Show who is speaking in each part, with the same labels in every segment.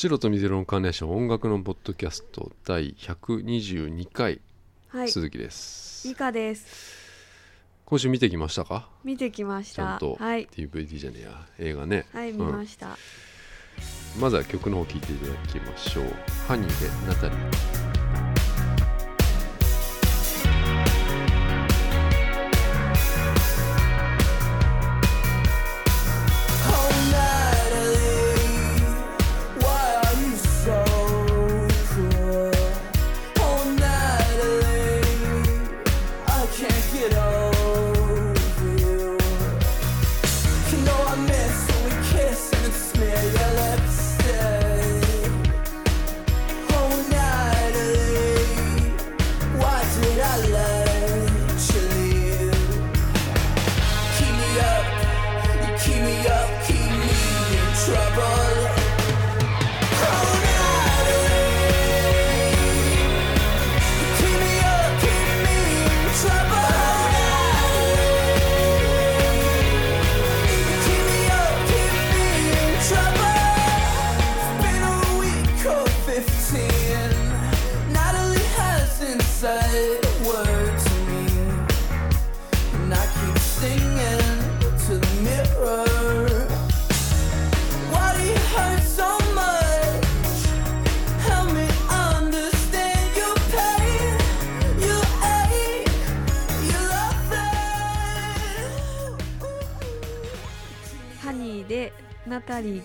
Speaker 1: 白と水色のカーネーション音楽のポッドキャスト第122回
Speaker 2: はい、
Speaker 1: 鈴木です、
Speaker 2: ミカです。
Speaker 1: 今週見てきましたか？
Speaker 2: 見てきました。はい、
Speaker 1: DVD じゃねえや。映画ね。
Speaker 2: はい、見ました。
Speaker 1: まずは曲の方聴いていただきましょう「ハニー」で「ナタリー」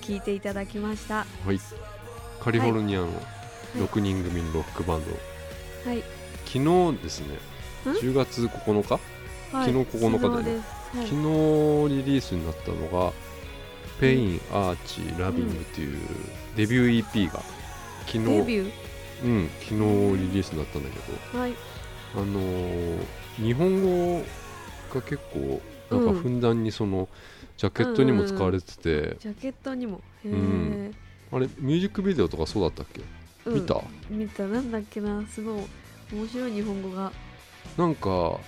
Speaker 2: 聞いていただきました。
Speaker 1: はい。カリフォルニアの6人組のロックバンド、
Speaker 2: はい、
Speaker 1: 昨日ですね。
Speaker 2: ん
Speaker 1: ？10月9日？
Speaker 2: はい、
Speaker 1: 昨日9日だよね。
Speaker 2: 昨日
Speaker 1: リリースになったのが「 Pain / Ache / Loving」っていうデビュー EP が昨日うん、昨日リリースになったんだけど。
Speaker 2: ー、はい、
Speaker 1: あのー日本語が結構なんか
Speaker 2: うん。
Speaker 1: ふんだんにそのジャケットにも使われてて、
Speaker 2: ジャケットにも。へ
Speaker 1: ん。
Speaker 2: え、
Speaker 1: あれミュージックビデオとかそうだったっけ、
Speaker 2: うん。
Speaker 1: 見た？
Speaker 2: 見た、なんだっけな、すごい面白い日本語が。
Speaker 1: なんか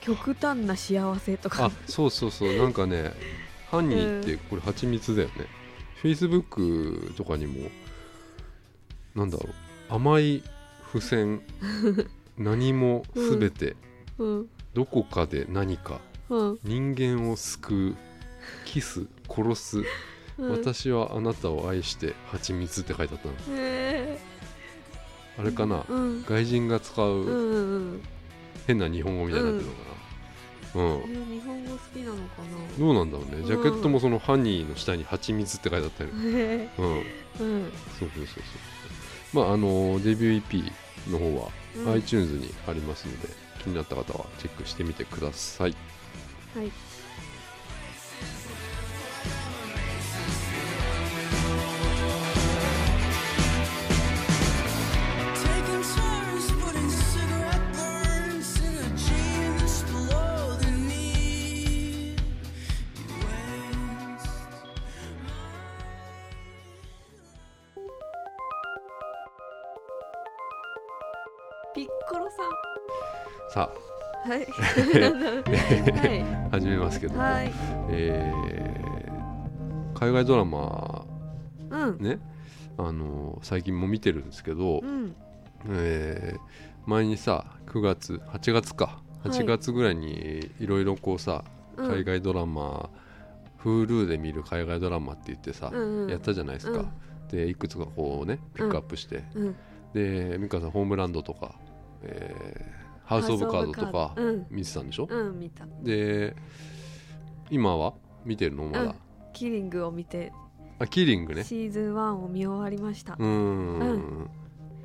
Speaker 2: 極端な幸せとか。
Speaker 1: あ。そうそうそう。なんかね ハニーってこれ蜂蜜だよね、Facebook とかにもなんだろう。甘い付箋。何もすべて
Speaker 2: うん、
Speaker 1: どこかで何か。
Speaker 2: うん、
Speaker 1: 人間を救うキス殺す。
Speaker 2: うん。
Speaker 1: 私はあなたを愛して蜂蜜って書いてあったの。
Speaker 2: へ
Speaker 1: あれかな、
Speaker 2: ーうん、
Speaker 1: 外人が使
Speaker 2: うん、
Speaker 1: う
Speaker 2: うん、
Speaker 1: 変な日本語みたいになってるのかな。うん、
Speaker 2: えー日本語好きなのか
Speaker 1: どうなんだろうね。ジャケットもそのハニーの下に蜂蜜って書いてあったり
Speaker 2: な。へ
Speaker 1: うん
Speaker 2: ー。うん、
Speaker 1: そうそうそうそう。まああのデビュー EP の方は
Speaker 2: うん。
Speaker 1: iTunes にありますので、気になった方はチェックしてみてください。
Speaker 2: はい。ピッコロさ
Speaker 1: さ
Speaker 2: ん。はい。は
Speaker 1: あ始めますけど
Speaker 2: い。
Speaker 1: も、
Speaker 2: はい。
Speaker 1: えー海外ドラマ
Speaker 2: うん。
Speaker 1: ねあの最近も見てるんですけど、
Speaker 2: うん。
Speaker 1: えー前にさ9月8月か
Speaker 2: はい
Speaker 1: 8月ぐらいにいろいろこうさ、
Speaker 2: うん
Speaker 1: 海外ドラマ Hulu で見る海外ドラマって言ってさ、
Speaker 2: うんうん
Speaker 1: やったじゃないですか、
Speaker 2: うん
Speaker 1: でいくつかこうねピックアップして、
Speaker 2: うん。
Speaker 1: で美香さんホームランドとか、えーハウス・オブ・カードとか
Speaker 2: うん。
Speaker 1: 見てたんでしょ、
Speaker 2: うん、見た。
Speaker 1: で今は見てるの？まだ、
Speaker 2: うん。キリングを見て、
Speaker 1: あキーリングね。
Speaker 2: シーズン1を見終わりました。
Speaker 1: う。ーん。
Speaker 2: う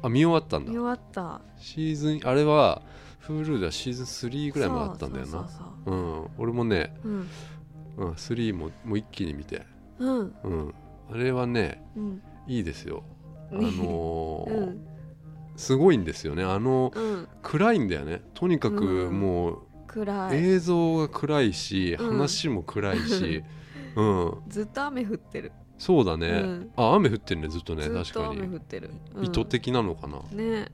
Speaker 1: あ見終わったんだ。
Speaker 2: 見終わった。
Speaker 1: シーズンあれは Hulu ではシーズン3ぐらいまであったんだよな。
Speaker 2: そう
Speaker 1: ん。俺もね、
Speaker 2: そううん。
Speaker 1: うん、3ももう一気に見て。
Speaker 2: うん。
Speaker 1: うん。あれはね
Speaker 2: うん。
Speaker 1: いいですよ。あ
Speaker 2: ね
Speaker 1: のー
Speaker 2: うん。
Speaker 1: すごいんですよね。あの
Speaker 2: うん。
Speaker 1: 暗いんだよね。とにかく
Speaker 2: うん。
Speaker 1: もう
Speaker 2: 暗い。
Speaker 1: 映像が暗いし、
Speaker 2: うん。
Speaker 1: 話も暗いし、うん、
Speaker 2: ずっと雨降ってる。
Speaker 1: そうだね、
Speaker 2: うん。
Speaker 1: あ雨降ってるねずっとね
Speaker 2: ずっ
Speaker 1: 確か
Speaker 2: と雨降
Speaker 1: に
Speaker 2: ってる。うん。
Speaker 1: 意図的なのかな、
Speaker 2: ね。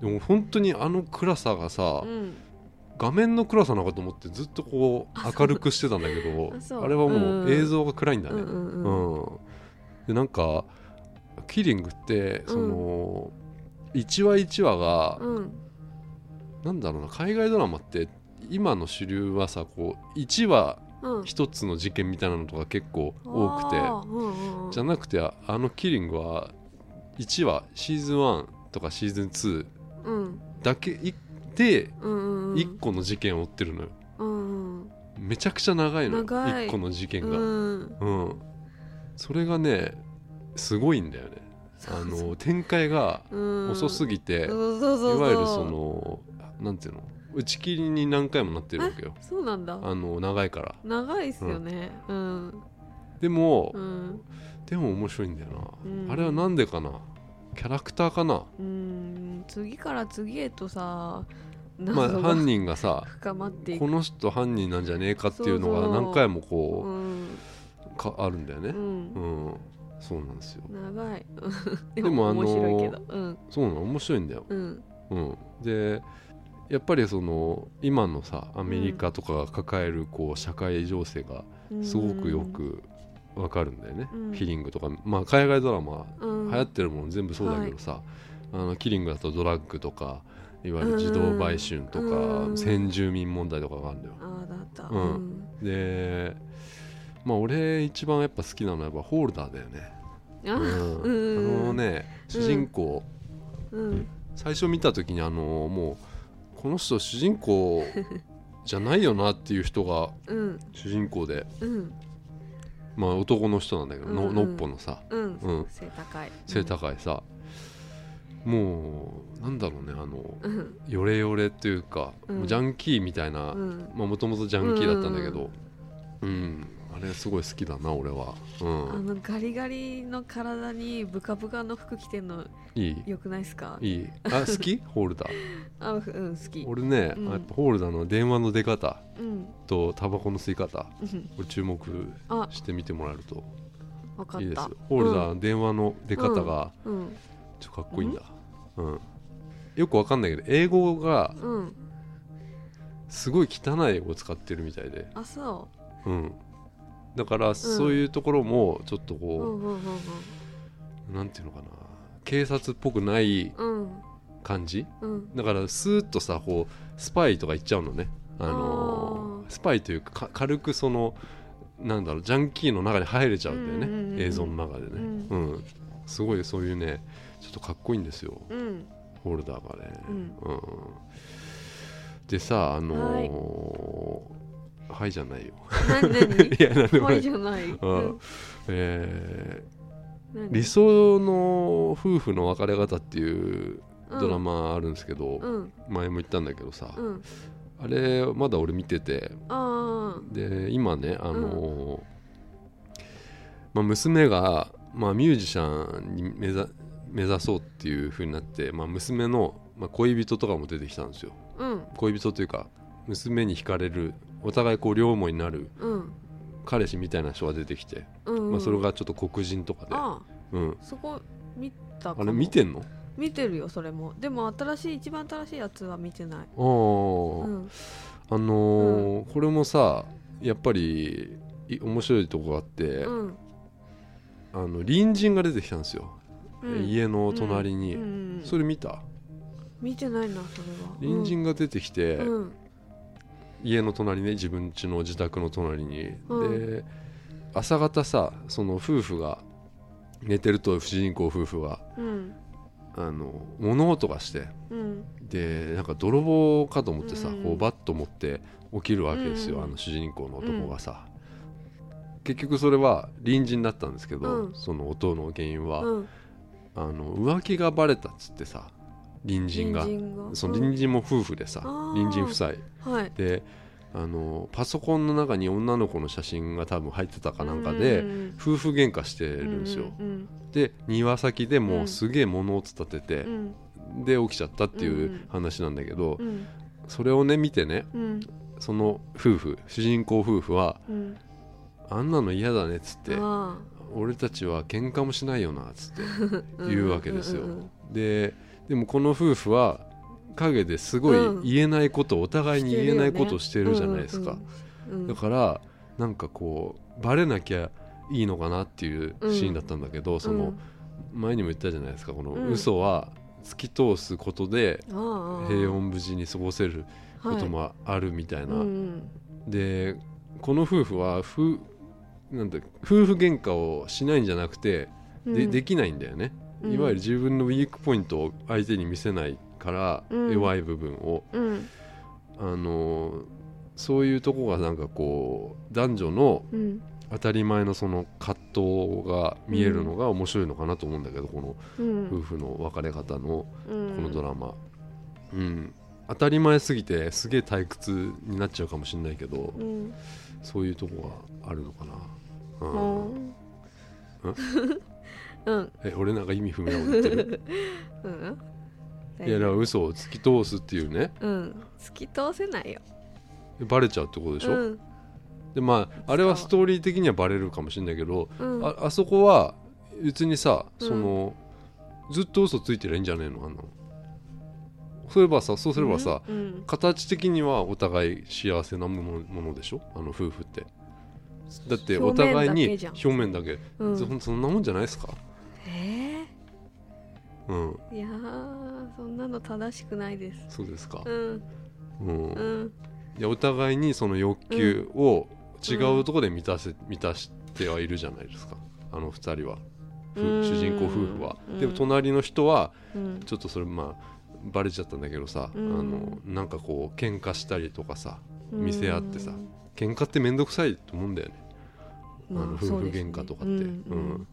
Speaker 1: でも本当にあの暗さがさ、
Speaker 2: うん。
Speaker 1: 画面の暗さなのかと思ってずっとこう明るくしてたんだけど
Speaker 2: あ
Speaker 1: れはも
Speaker 2: う
Speaker 1: うん。映像が暗いんだね、
Speaker 2: うんうん
Speaker 1: うん。でなんかキリングってその、1話1話が、
Speaker 2: うん。
Speaker 1: なんだろうな海外ドラマって今の主流はさこう1話
Speaker 2: うん。
Speaker 1: 1つの事件みたいなのとか結構多くて
Speaker 2: うんうん
Speaker 1: じゃなくてあのキリングは1話シーズン1とかシーズン2
Speaker 2: うん。
Speaker 1: だけいで
Speaker 2: うんうんうん。
Speaker 1: 1個の事件を追ってるのよ。
Speaker 2: うんうん。
Speaker 1: めちゃくちゃ長いのよ
Speaker 2: 長い。
Speaker 1: 1個の事件が。
Speaker 2: うん。
Speaker 1: うん。それがねすごいんだよねあの展開が
Speaker 2: うん。
Speaker 1: 遅すぎて、いわゆるそのなんていうの？打ち切りに何回もなってるわけよ。
Speaker 2: そうなんだ。
Speaker 1: あの長いから。
Speaker 2: 長いっすよね。うん。
Speaker 1: でも、
Speaker 2: うん。
Speaker 1: でも面白いんだよな、
Speaker 2: うん。
Speaker 1: あれはなんでかな？キャラクターかな？
Speaker 2: うん。次から次へとさ
Speaker 1: まあ犯人がさ
Speaker 2: 深まっていく。
Speaker 1: この人犯人なんじゃねえかっていうのが何回も
Speaker 2: う
Speaker 1: こ
Speaker 2: ん
Speaker 1: う。かあるんだよね。
Speaker 2: う
Speaker 1: うんん、そうなんですよ。
Speaker 2: 長い。で
Speaker 1: でもあの
Speaker 2: 面白いけど。うん。
Speaker 1: そうなの面白いんだよ、
Speaker 2: うん。
Speaker 1: うん、でやっぱりその今のさアメリカとかが抱えるこう社会情勢がすごくよくわかるんだよね、
Speaker 2: うん。
Speaker 1: キリングとか、まあ、海外ドラマ
Speaker 2: うん。
Speaker 1: 流行ってるもの全部そうだけどさ、あのキリングだとドラッグとかいわゆる児童売春とか、
Speaker 2: うん。
Speaker 1: 先住民問題とかがあるんだよ、
Speaker 2: ああだった。
Speaker 1: うん。でまあ俺一番やっぱ好きなのはやっぱホールダーだよね、
Speaker 2: あ
Speaker 1: のね主人公、
Speaker 2: うん。
Speaker 1: 最初見た時にあのもうこの人主人公じゃないよなっていう人が
Speaker 2: うん。
Speaker 1: 主人公で。
Speaker 2: うん。
Speaker 1: まあ男の人なんだけど、のっぽのさ。
Speaker 2: うん。
Speaker 1: うん。
Speaker 2: 背高い。
Speaker 1: 背高いさ、もうなんだろうねあの
Speaker 2: うん。
Speaker 1: ヨレヨレっていうか、
Speaker 2: うん。
Speaker 1: ジャンキーみたいな。
Speaker 2: うん。
Speaker 1: もともとジャンキーだったんだけど。うん、あれすごい好きだな俺は。う
Speaker 2: あ
Speaker 1: ん
Speaker 2: のガリガリの体にブカブカの服着てんの
Speaker 1: いい。
Speaker 2: よくないですか？
Speaker 1: いい。あ好き？ホールダー。
Speaker 2: あうん好き。
Speaker 1: 俺ね、
Speaker 2: うん。
Speaker 1: やっぱホールダーの電話の出方
Speaker 2: うん。
Speaker 1: とタバコの吸い方
Speaker 2: うん。
Speaker 1: これ注目
Speaker 2: あ。
Speaker 1: してみてもらえるといいですよ。ホールダーの電話の出方が
Speaker 2: うん。
Speaker 1: ちょっとかっこいいんだ、うん。よくわかんないけど英語が
Speaker 2: うん。
Speaker 1: すごい汚い英語を使ってるみたいで、
Speaker 2: あそ
Speaker 1: うん、だからそういうところもちょっとこ
Speaker 2: んうんうん
Speaker 1: う、なんていうのかな。警察っぽくない
Speaker 2: うん
Speaker 1: 感じ？
Speaker 2: うん。
Speaker 1: だからスーッとさこうスパイとか言っちゃうのね。あのスパイというかか軽くそのなんだろうジャンキーの中に入れちゃうんだよね、映像の中でね、うん。すごいそういうねちょっとかっこいいんですよ。
Speaker 2: うん。
Speaker 1: ホルダーがね、
Speaker 2: うん。
Speaker 1: うん。でさあのーはい、じゃないよ。
Speaker 2: 何何
Speaker 1: いやなんでもない。
Speaker 2: 怖いじゃない。
Speaker 1: うん。えー
Speaker 2: 何
Speaker 1: 理想の夫婦の別れ方っていうドラマあるんですけど、
Speaker 2: うん。
Speaker 1: 前も言ったんだけどさ、
Speaker 2: うん。
Speaker 1: あれまだ俺見てて
Speaker 2: あ
Speaker 1: で今ねあのーまあ、娘が、まあ、ミュージシャンに目ざ目指そうっていう風になって、まあ、娘の、まあ、恋人とかも出てきたんですよ。
Speaker 2: あうん。
Speaker 1: 恋人というか娘に惹かれるお互いこう両思いになる
Speaker 2: うん。
Speaker 1: 彼氏みたいな人が出てきて、
Speaker 2: うん
Speaker 1: まあ、それがちょっと黒人とかで、
Speaker 2: あ
Speaker 1: うん、
Speaker 2: そこ見たか
Speaker 1: あ
Speaker 2: も
Speaker 1: れ見てんの？
Speaker 2: 見てるよそれも。でも新しい一番新しいやつは見てない。
Speaker 1: あ
Speaker 2: う
Speaker 1: ー、
Speaker 2: ん。
Speaker 1: あのーこれもさやっぱりい面白いとこがあって、
Speaker 2: うん。
Speaker 1: あの隣人が出てきたんですよ、
Speaker 2: うん。
Speaker 1: 家の隣に、
Speaker 2: うんうん
Speaker 1: それ見た？
Speaker 2: 見てないなそれは。
Speaker 1: 隣人が出てきて、
Speaker 2: うん
Speaker 1: 家の隣ね自分家の自宅の隣に、
Speaker 2: うん。
Speaker 1: で朝方さその夫婦が寝てると主人公夫婦が
Speaker 2: うん。
Speaker 1: あの物音がして
Speaker 2: うん。
Speaker 1: でなんか泥棒かと思ってさ、
Speaker 2: うん。
Speaker 1: こうバット持って起きるわけですよ、
Speaker 2: うん。
Speaker 1: あの主人公の男がさ、結局それは隣人だったんですけど、
Speaker 2: うん。
Speaker 1: その音の原因は、
Speaker 2: うん。
Speaker 1: あの浮気がバレたっつってさ隣人が。その隣人も夫婦でさ、隣人夫妻。
Speaker 2: うんはい。
Speaker 1: であのパソコンの中に女の子の写真が多分入ってたかなんかで、
Speaker 2: うん
Speaker 1: 夫婦喧嘩してるんですよ、
Speaker 2: うん
Speaker 1: で庭先でも
Speaker 2: う
Speaker 1: うん。すげえ物音立てて
Speaker 2: う、ん。
Speaker 1: で起きちゃったっていう話なんだけど、
Speaker 2: うん。
Speaker 1: それをね見てね
Speaker 2: うん。
Speaker 1: その夫婦主人公夫婦は
Speaker 2: うん。
Speaker 1: あんなの嫌だねっつって
Speaker 2: あ
Speaker 1: 俺たちは喧嘩もしないよなっつって
Speaker 2: ー
Speaker 1: 言うわけですよ、
Speaker 2: うんうん。
Speaker 1: ででもこの夫婦は陰ですごい
Speaker 2: うん。
Speaker 1: 言えないこと、お互いに言えないことをしてるじゃないですか、
Speaker 2: うんうん
Speaker 1: だからなんかこうバレなきゃいいのかなっていうシーンだったんだけど、その前にも言ったじゃないですかこの
Speaker 2: うん。
Speaker 1: 嘘は突き通すことで平穏無事に過ごせること
Speaker 2: はい
Speaker 1: もあるみたいな、
Speaker 2: うん
Speaker 1: でこの夫婦は夫なんだ夫婦喧嘩をしないんじゃなくて、
Speaker 2: うん。
Speaker 1: でできないんだよね、
Speaker 2: うん。
Speaker 1: いわゆる自分のウィークポイントを相手に見せないから、
Speaker 2: うん。
Speaker 1: 弱い部分を。
Speaker 2: うん。
Speaker 1: あのそういうとこがなんかこう男女の
Speaker 2: うん。
Speaker 1: 当たり前のその葛藤が見えるのが面白いのかなと思うんだけど、この
Speaker 2: うん。
Speaker 1: 夫婦の別れ方の
Speaker 2: うん。
Speaker 1: このドラマ、うん。当たり前すぎてすげえ退屈になっちゃうかもしれないけど、
Speaker 2: うん。
Speaker 1: そういうとこがあるのかな、う
Speaker 2: うんんうん。
Speaker 1: え俺なんか意味不明なこと言ってる？
Speaker 2: うん。
Speaker 1: いやだから嘘を突き通すっていうね。
Speaker 2: うん。突き通せないよ。
Speaker 1: バレちゃうってことでしょ、
Speaker 2: うん。
Speaker 1: でまああれはストーリー的にはバレるかもしれないけど、
Speaker 2: うん。
Speaker 1: ああそこは別にさ
Speaker 2: うん。
Speaker 1: その、ずっと嘘ついてりゃいいんじゃねえの？あの。そういえばさそうすればさ、
Speaker 2: うん。
Speaker 1: 形的にはお互い幸せなものものでしょ？あの夫婦って。だってお互いに表面だけ。
Speaker 2: うん。
Speaker 1: そそんなもんじゃないですか？
Speaker 2: え
Speaker 1: うん。
Speaker 2: ーいやーそんなの正しくないです。
Speaker 1: そうですか。
Speaker 2: うん。
Speaker 1: うん、
Speaker 2: うん。
Speaker 1: いやお互いにその欲求を違うところで満たせ満たしてはいるじゃないですか。あの二人は。主人公夫婦は。
Speaker 2: うん。
Speaker 1: でも隣の人は
Speaker 2: うん。
Speaker 1: ちょっとそれまあバレちゃったんだけどさ、
Speaker 2: うん。
Speaker 1: あのなんかこう喧嘩したりとかさ
Speaker 2: うん。
Speaker 1: 見せ合ってさ喧嘩って面倒くさいと思うんだよね、
Speaker 2: まあ
Speaker 1: あの夫婦喧嘩とかって、
Speaker 2: う
Speaker 1: うん。ん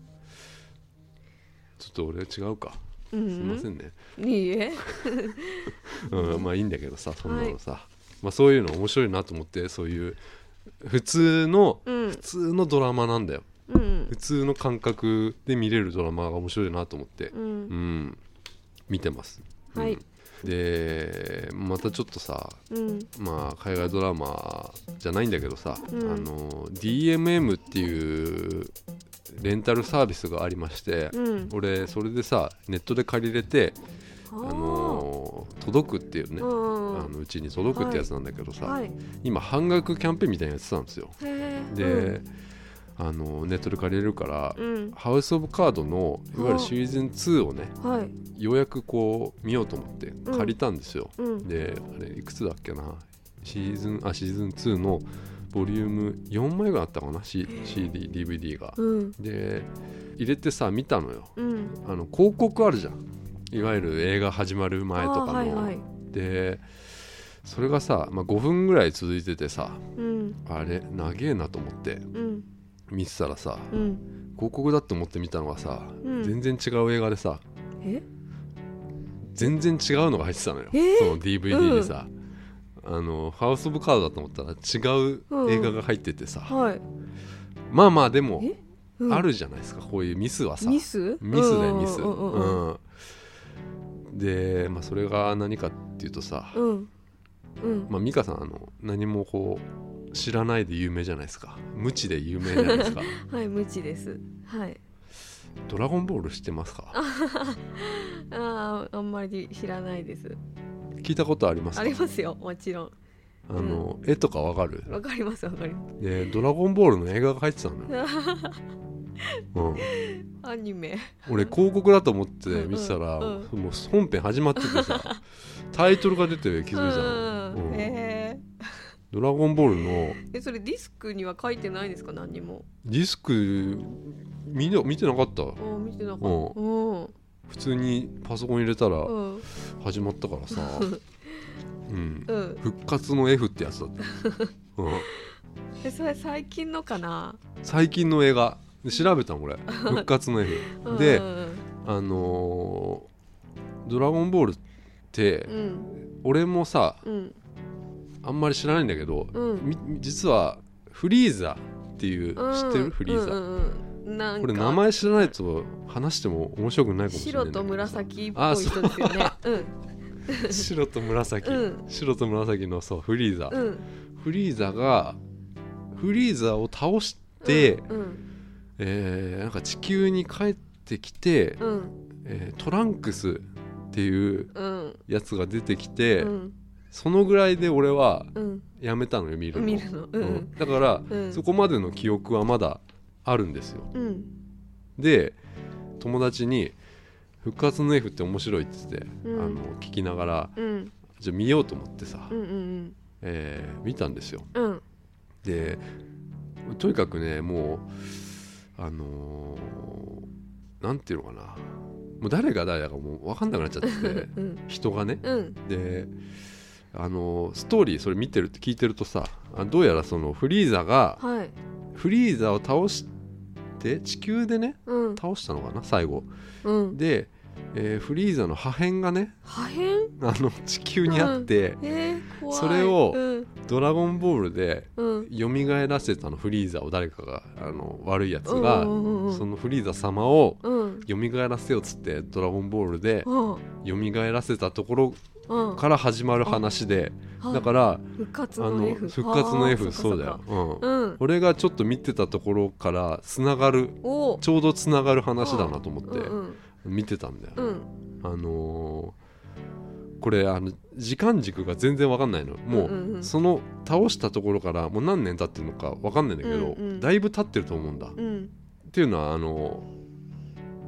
Speaker 1: ちょっと俺違うか、
Speaker 2: う
Speaker 1: すいま
Speaker 2: ん
Speaker 1: せんね、
Speaker 2: いいえ。
Speaker 1: うんまあいいんだけどさそんなのさ、まあ、そういうの面白いなと思ってそういう普通の
Speaker 2: うん。
Speaker 1: 普通のドラマなんだよ。
Speaker 2: うん
Speaker 1: 普通の感覚で見れるドラマが面白いなと思って。
Speaker 2: う
Speaker 1: うん。ん見てます、うん。
Speaker 2: はい。
Speaker 1: でまたちょっとさ
Speaker 2: うん。
Speaker 1: まあ海外ドラマじゃないんだけどさ、
Speaker 2: うん。
Speaker 1: あの DMM っていうレンタルサービスがありまして、
Speaker 2: うん。
Speaker 1: 俺それでさネットで借りれて
Speaker 2: あ
Speaker 1: あの届くっていうね、
Speaker 2: うん
Speaker 1: あのうちに届くってやつなんだけどさ、
Speaker 2: はい。
Speaker 1: 今半額キャンペーンみたいなのやってたんですよ。
Speaker 2: へえ
Speaker 1: で、あのネットで借りれるから、
Speaker 2: うん。
Speaker 1: ハウス・オブ・カードのいわゆるシーズン2をね
Speaker 2: はい。
Speaker 1: ようやくこう見ようと思って
Speaker 2: うん。
Speaker 1: 借りたんですよ、
Speaker 2: うん。
Speaker 1: であれいくつだっけなシーズンあシーズン2のボリューム4枚ぐらいあったかな、C、CD DVD が、
Speaker 2: うん。
Speaker 1: で入れてさ見たのよ。
Speaker 2: うん。
Speaker 1: あの広告あるじゃん。いわゆる映画始まる前とかの、
Speaker 2: あはいはい。
Speaker 1: でそれがさ、まあ、5分ぐらい続いててさ
Speaker 2: うん。
Speaker 1: あれ長えなと思って。
Speaker 2: うん。
Speaker 1: 見てたらさ
Speaker 2: うん。
Speaker 1: 広告だって思って見たのがさ、
Speaker 2: うん。
Speaker 1: 全然違う映画でさ
Speaker 2: え？
Speaker 1: 全然違うのが入ってたのよ、
Speaker 2: えー？
Speaker 1: その DVD にさ、あのハウス・オブ・カードだと思ったら違う映画が入っててさ、
Speaker 2: はい。
Speaker 1: まあまあでも
Speaker 2: え？うん。
Speaker 1: あるじゃないですかこういうミスはさ。
Speaker 2: ミス？
Speaker 1: ミスだよミス。
Speaker 2: うんうんうん
Speaker 1: うん。で、まあ、それが何かっていうとさ、
Speaker 2: うん。うん。
Speaker 1: まあ、美香さんあの何もこう知らないで有名じゃないですか。無知で有名じゃないですか。
Speaker 2: はい無知です。はい。
Speaker 1: ドラゴンボール知ってますか？
Speaker 2: あああんまり知らないです
Speaker 1: 聞いたことあります？か
Speaker 2: ありますよもちろん。
Speaker 1: あの、絵とかわかる？
Speaker 2: わかりますわかりま
Speaker 1: でドラゴンボールの映画が入ってたのよ、うん、
Speaker 2: すアニメ。
Speaker 1: 俺広告だと思って見てたら、
Speaker 2: うん。
Speaker 1: もう本編始まっててさ。タイトルが出て気づいたの、
Speaker 2: うん。
Speaker 1: うん。
Speaker 2: へ
Speaker 1: ドラゴンボールの
Speaker 2: ええそれディスクには書いてないんですか？何にも。
Speaker 1: ディスク見な見てなかった。
Speaker 2: あ見てなかった。
Speaker 1: うん。
Speaker 2: うん
Speaker 1: 普通にパソコン入れたら
Speaker 2: うん。
Speaker 1: 始まったからさ、うん、
Speaker 2: うん。
Speaker 1: 復活の F ってやつだった、うん、
Speaker 2: えそれ最近のかな？
Speaker 1: 最近の映画。で調べたの俺。復活の F で
Speaker 2: うん
Speaker 1: あのードラゴンボールって
Speaker 2: うん。
Speaker 1: 俺もさ
Speaker 2: うん。
Speaker 1: あんまり知らないんだけど、
Speaker 2: うん。
Speaker 1: み実はフリーザっていう
Speaker 2: うん。
Speaker 1: 知ってる？フリーザ、
Speaker 2: うんうんうんなんか
Speaker 1: これ名前知らないと話しても面白くないかもしれない
Speaker 2: 白と紫っぽ
Speaker 1: あ
Speaker 2: い人ですよね。う。ん。
Speaker 1: 白と紫、
Speaker 2: うん。
Speaker 1: 白と紫のそうフリーザ、
Speaker 2: うん。
Speaker 1: フリーザがフリーザを倒して、
Speaker 2: うん。
Speaker 1: えーなんか地球に帰ってきて、
Speaker 2: うん。
Speaker 1: えートランクスっていう
Speaker 2: うん。
Speaker 1: やつが出てきて、
Speaker 2: うん。
Speaker 1: そのぐらいで俺は
Speaker 2: うん。
Speaker 1: やめたのよ見るの。
Speaker 2: 見るの。う
Speaker 1: うんん。だから、
Speaker 2: うん。
Speaker 1: そこまでの記憶はまだあるんですよ。
Speaker 2: うん。
Speaker 1: で友達に「復活の F って面白い」って言って、
Speaker 2: うん。
Speaker 1: あの聞きながら
Speaker 2: うん
Speaker 1: じゃあ見ようと思ってさ、
Speaker 2: うんうん
Speaker 1: えー見たんですよ。でとにかくねもうあのーなんていうのかな。もう誰が誰だかもう分かんなくなっちゃってて
Speaker 2: うん
Speaker 1: 人がね。
Speaker 2: うん。
Speaker 1: であのーストーリーそれ見てるって聞いてるとさあどうやらそのフリーザが
Speaker 2: はい。
Speaker 1: フリーザを倒して地球でね
Speaker 2: うん。
Speaker 1: 倒したのかな最後。
Speaker 2: うん。
Speaker 1: で、えーフリーザの破片がね
Speaker 2: 破片？
Speaker 1: あの地球にあって、
Speaker 2: えー、怖い。
Speaker 1: それを
Speaker 2: うん。
Speaker 1: ドラゴンボールで
Speaker 2: うん。
Speaker 1: 蘇らせたのフリーザを誰かがあの悪いやつが、
Speaker 2: うんうんうんうん
Speaker 1: そのフリーザ様を
Speaker 2: うん。
Speaker 1: 蘇らせようっつってドラゴンボールで
Speaker 2: うん。
Speaker 1: 蘇らせたところ
Speaker 2: うん
Speaker 1: から始まる話で
Speaker 2: はい。
Speaker 1: だから
Speaker 2: 復活
Speaker 1: あ
Speaker 2: の
Speaker 1: の
Speaker 2: F
Speaker 1: 復活の F そうだよ、うん。
Speaker 2: うん。
Speaker 1: 俺がちょっと見てたところからつながる
Speaker 2: お。
Speaker 1: ちょうどつながる話だなと思って
Speaker 2: うん
Speaker 1: 見てたんだよ、
Speaker 2: うん。
Speaker 1: あのーこれあの時間軸が全然わかんないの。もう,、
Speaker 2: うんうんうん。
Speaker 1: その倒したところからもう何年経ってるのかわかんないんだけど、
Speaker 2: うんうん
Speaker 1: だいぶ経ってると思うんだ、
Speaker 2: うん。
Speaker 1: っていうのはあの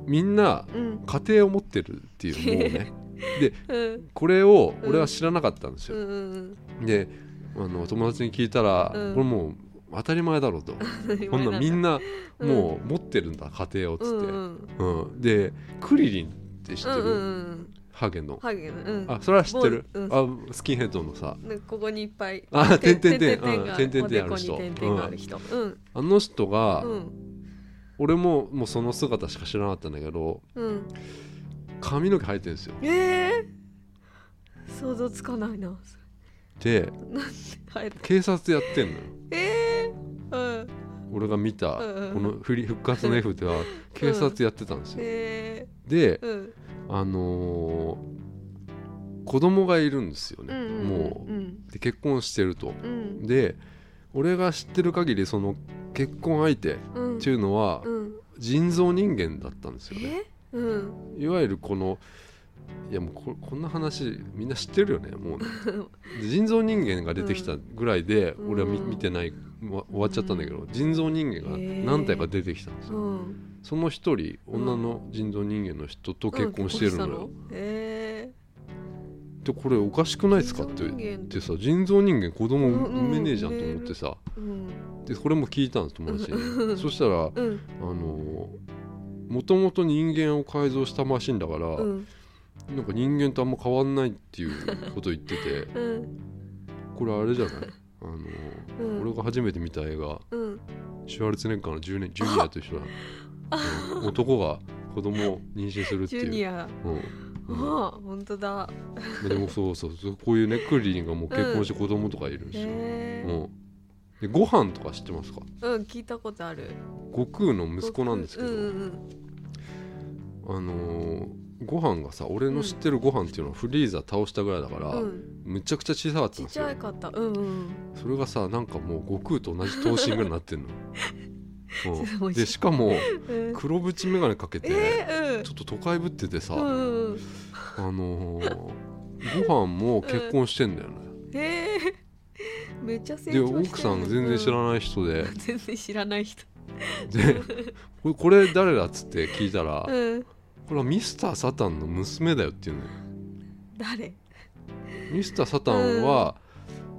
Speaker 1: みんな
Speaker 2: うん。
Speaker 1: 家庭を持ってるっていうもうね で
Speaker 2: うん。
Speaker 1: これを俺は知らなかったんです
Speaker 2: う
Speaker 1: よ、
Speaker 2: ん
Speaker 1: であの友達に聞いたら、
Speaker 2: うん。
Speaker 1: これもう当たり前だろうと
Speaker 2: うん
Speaker 1: こんなんみんな
Speaker 2: うん。
Speaker 1: もう持ってるんだ家庭をっつって、
Speaker 2: うん
Speaker 1: うんでクリリンって知ってる、
Speaker 2: うんうん
Speaker 1: ハゲの。
Speaker 2: ハゲの。うん。
Speaker 1: あそれは知ってる、
Speaker 2: ボン
Speaker 1: あスキンヘッドのさ。
Speaker 2: ねここにいっぱい。
Speaker 1: あ
Speaker 2: て
Speaker 1: ん点々々ある人
Speaker 2: おでこに点々がある人。うん。
Speaker 1: あの人が、
Speaker 2: うん。
Speaker 1: 俺ももうその姿しか知らなかったんだけど
Speaker 2: うん
Speaker 1: 髪の毛生えてるんですよ。
Speaker 2: ええ想像つかないな。
Speaker 1: で
Speaker 2: はい
Speaker 1: 警察やってんのよ。
Speaker 2: ええうん。
Speaker 1: 俺が見た
Speaker 2: うんうん。
Speaker 1: このフリ復活の F では警察やってたんですよ。
Speaker 2: え
Speaker 1: で
Speaker 2: えうん。
Speaker 1: あのー子供がいるんですよね。
Speaker 2: うんうん
Speaker 1: も
Speaker 2: うん。
Speaker 1: う。で結婚してると。
Speaker 2: うん。
Speaker 1: で俺が知ってる限りその結婚相手っ
Speaker 2: うん
Speaker 1: ていうのは
Speaker 2: うん。
Speaker 1: 人造人間だったんですよね。
Speaker 2: えうん。
Speaker 1: いわゆるこのいやもうここんな話みんな知ってるよねもうね。で 人造人間が出てきたぐらいで
Speaker 2: うん。
Speaker 1: 俺は見見てないわ終わっちゃったんだけど人造人間が何体か出てきたんですよ。
Speaker 2: うん。
Speaker 1: その一人女の人造人間の人と結婚してるのよ。
Speaker 2: え
Speaker 1: でこれおかしくないですかって言ってさ人造人間子供産めねえじゃんと思ってさ。でこれも聞いたんです友達に。そしたら
Speaker 2: うん。
Speaker 1: あのもともと人間を改造したマシンだから、
Speaker 2: うん。
Speaker 1: なんか人間とあんま変わんないっていうこと言ってて
Speaker 2: うん。
Speaker 1: これあれじゃない？あの、
Speaker 2: うん。
Speaker 1: 俺が初めて見た映画
Speaker 2: うん。
Speaker 1: シュワルツェネッガーのジュニジュニアと一緒だ、うん。男が子供を妊娠するっていう。
Speaker 2: ジュニア。
Speaker 1: うん。
Speaker 2: 本当だ。
Speaker 1: でもそうそうそうこういうねクリリンがもう結婚して子供とかいるんですよ、
Speaker 2: へ
Speaker 1: うんでご飯とか知ってますか？
Speaker 2: えうん聞いたことある。
Speaker 1: 悟空の息子なんですけど、
Speaker 2: うんうん
Speaker 1: あのーご飯がさ俺の知ってるご飯っていうのはフリーザ倒したぐらいだから、
Speaker 2: うん。うん
Speaker 1: むちゃくちゃ小さかったんですよ。
Speaker 2: ゃいかったうんうん。
Speaker 1: それがさなんかもう悟空と同じ頭身ぐらいになってんの、うん、でしかも
Speaker 2: うん。
Speaker 1: 黒縁眼鏡かけて、
Speaker 2: えー
Speaker 1: ちょっと都会ぶっててさ、
Speaker 2: うん。
Speaker 1: あのーご飯も結婚してんだよね、
Speaker 2: えー めっちゃ成
Speaker 1: で
Speaker 2: 長してる
Speaker 1: 奥さんが全然知らない人で、
Speaker 2: う ん全然知らない人。
Speaker 1: でこれこれ誰だっつって聞いたら、
Speaker 2: うん。
Speaker 1: これはミスター・サタンの娘だよっていうのよ。
Speaker 2: 誰？
Speaker 1: ミスター・サタンは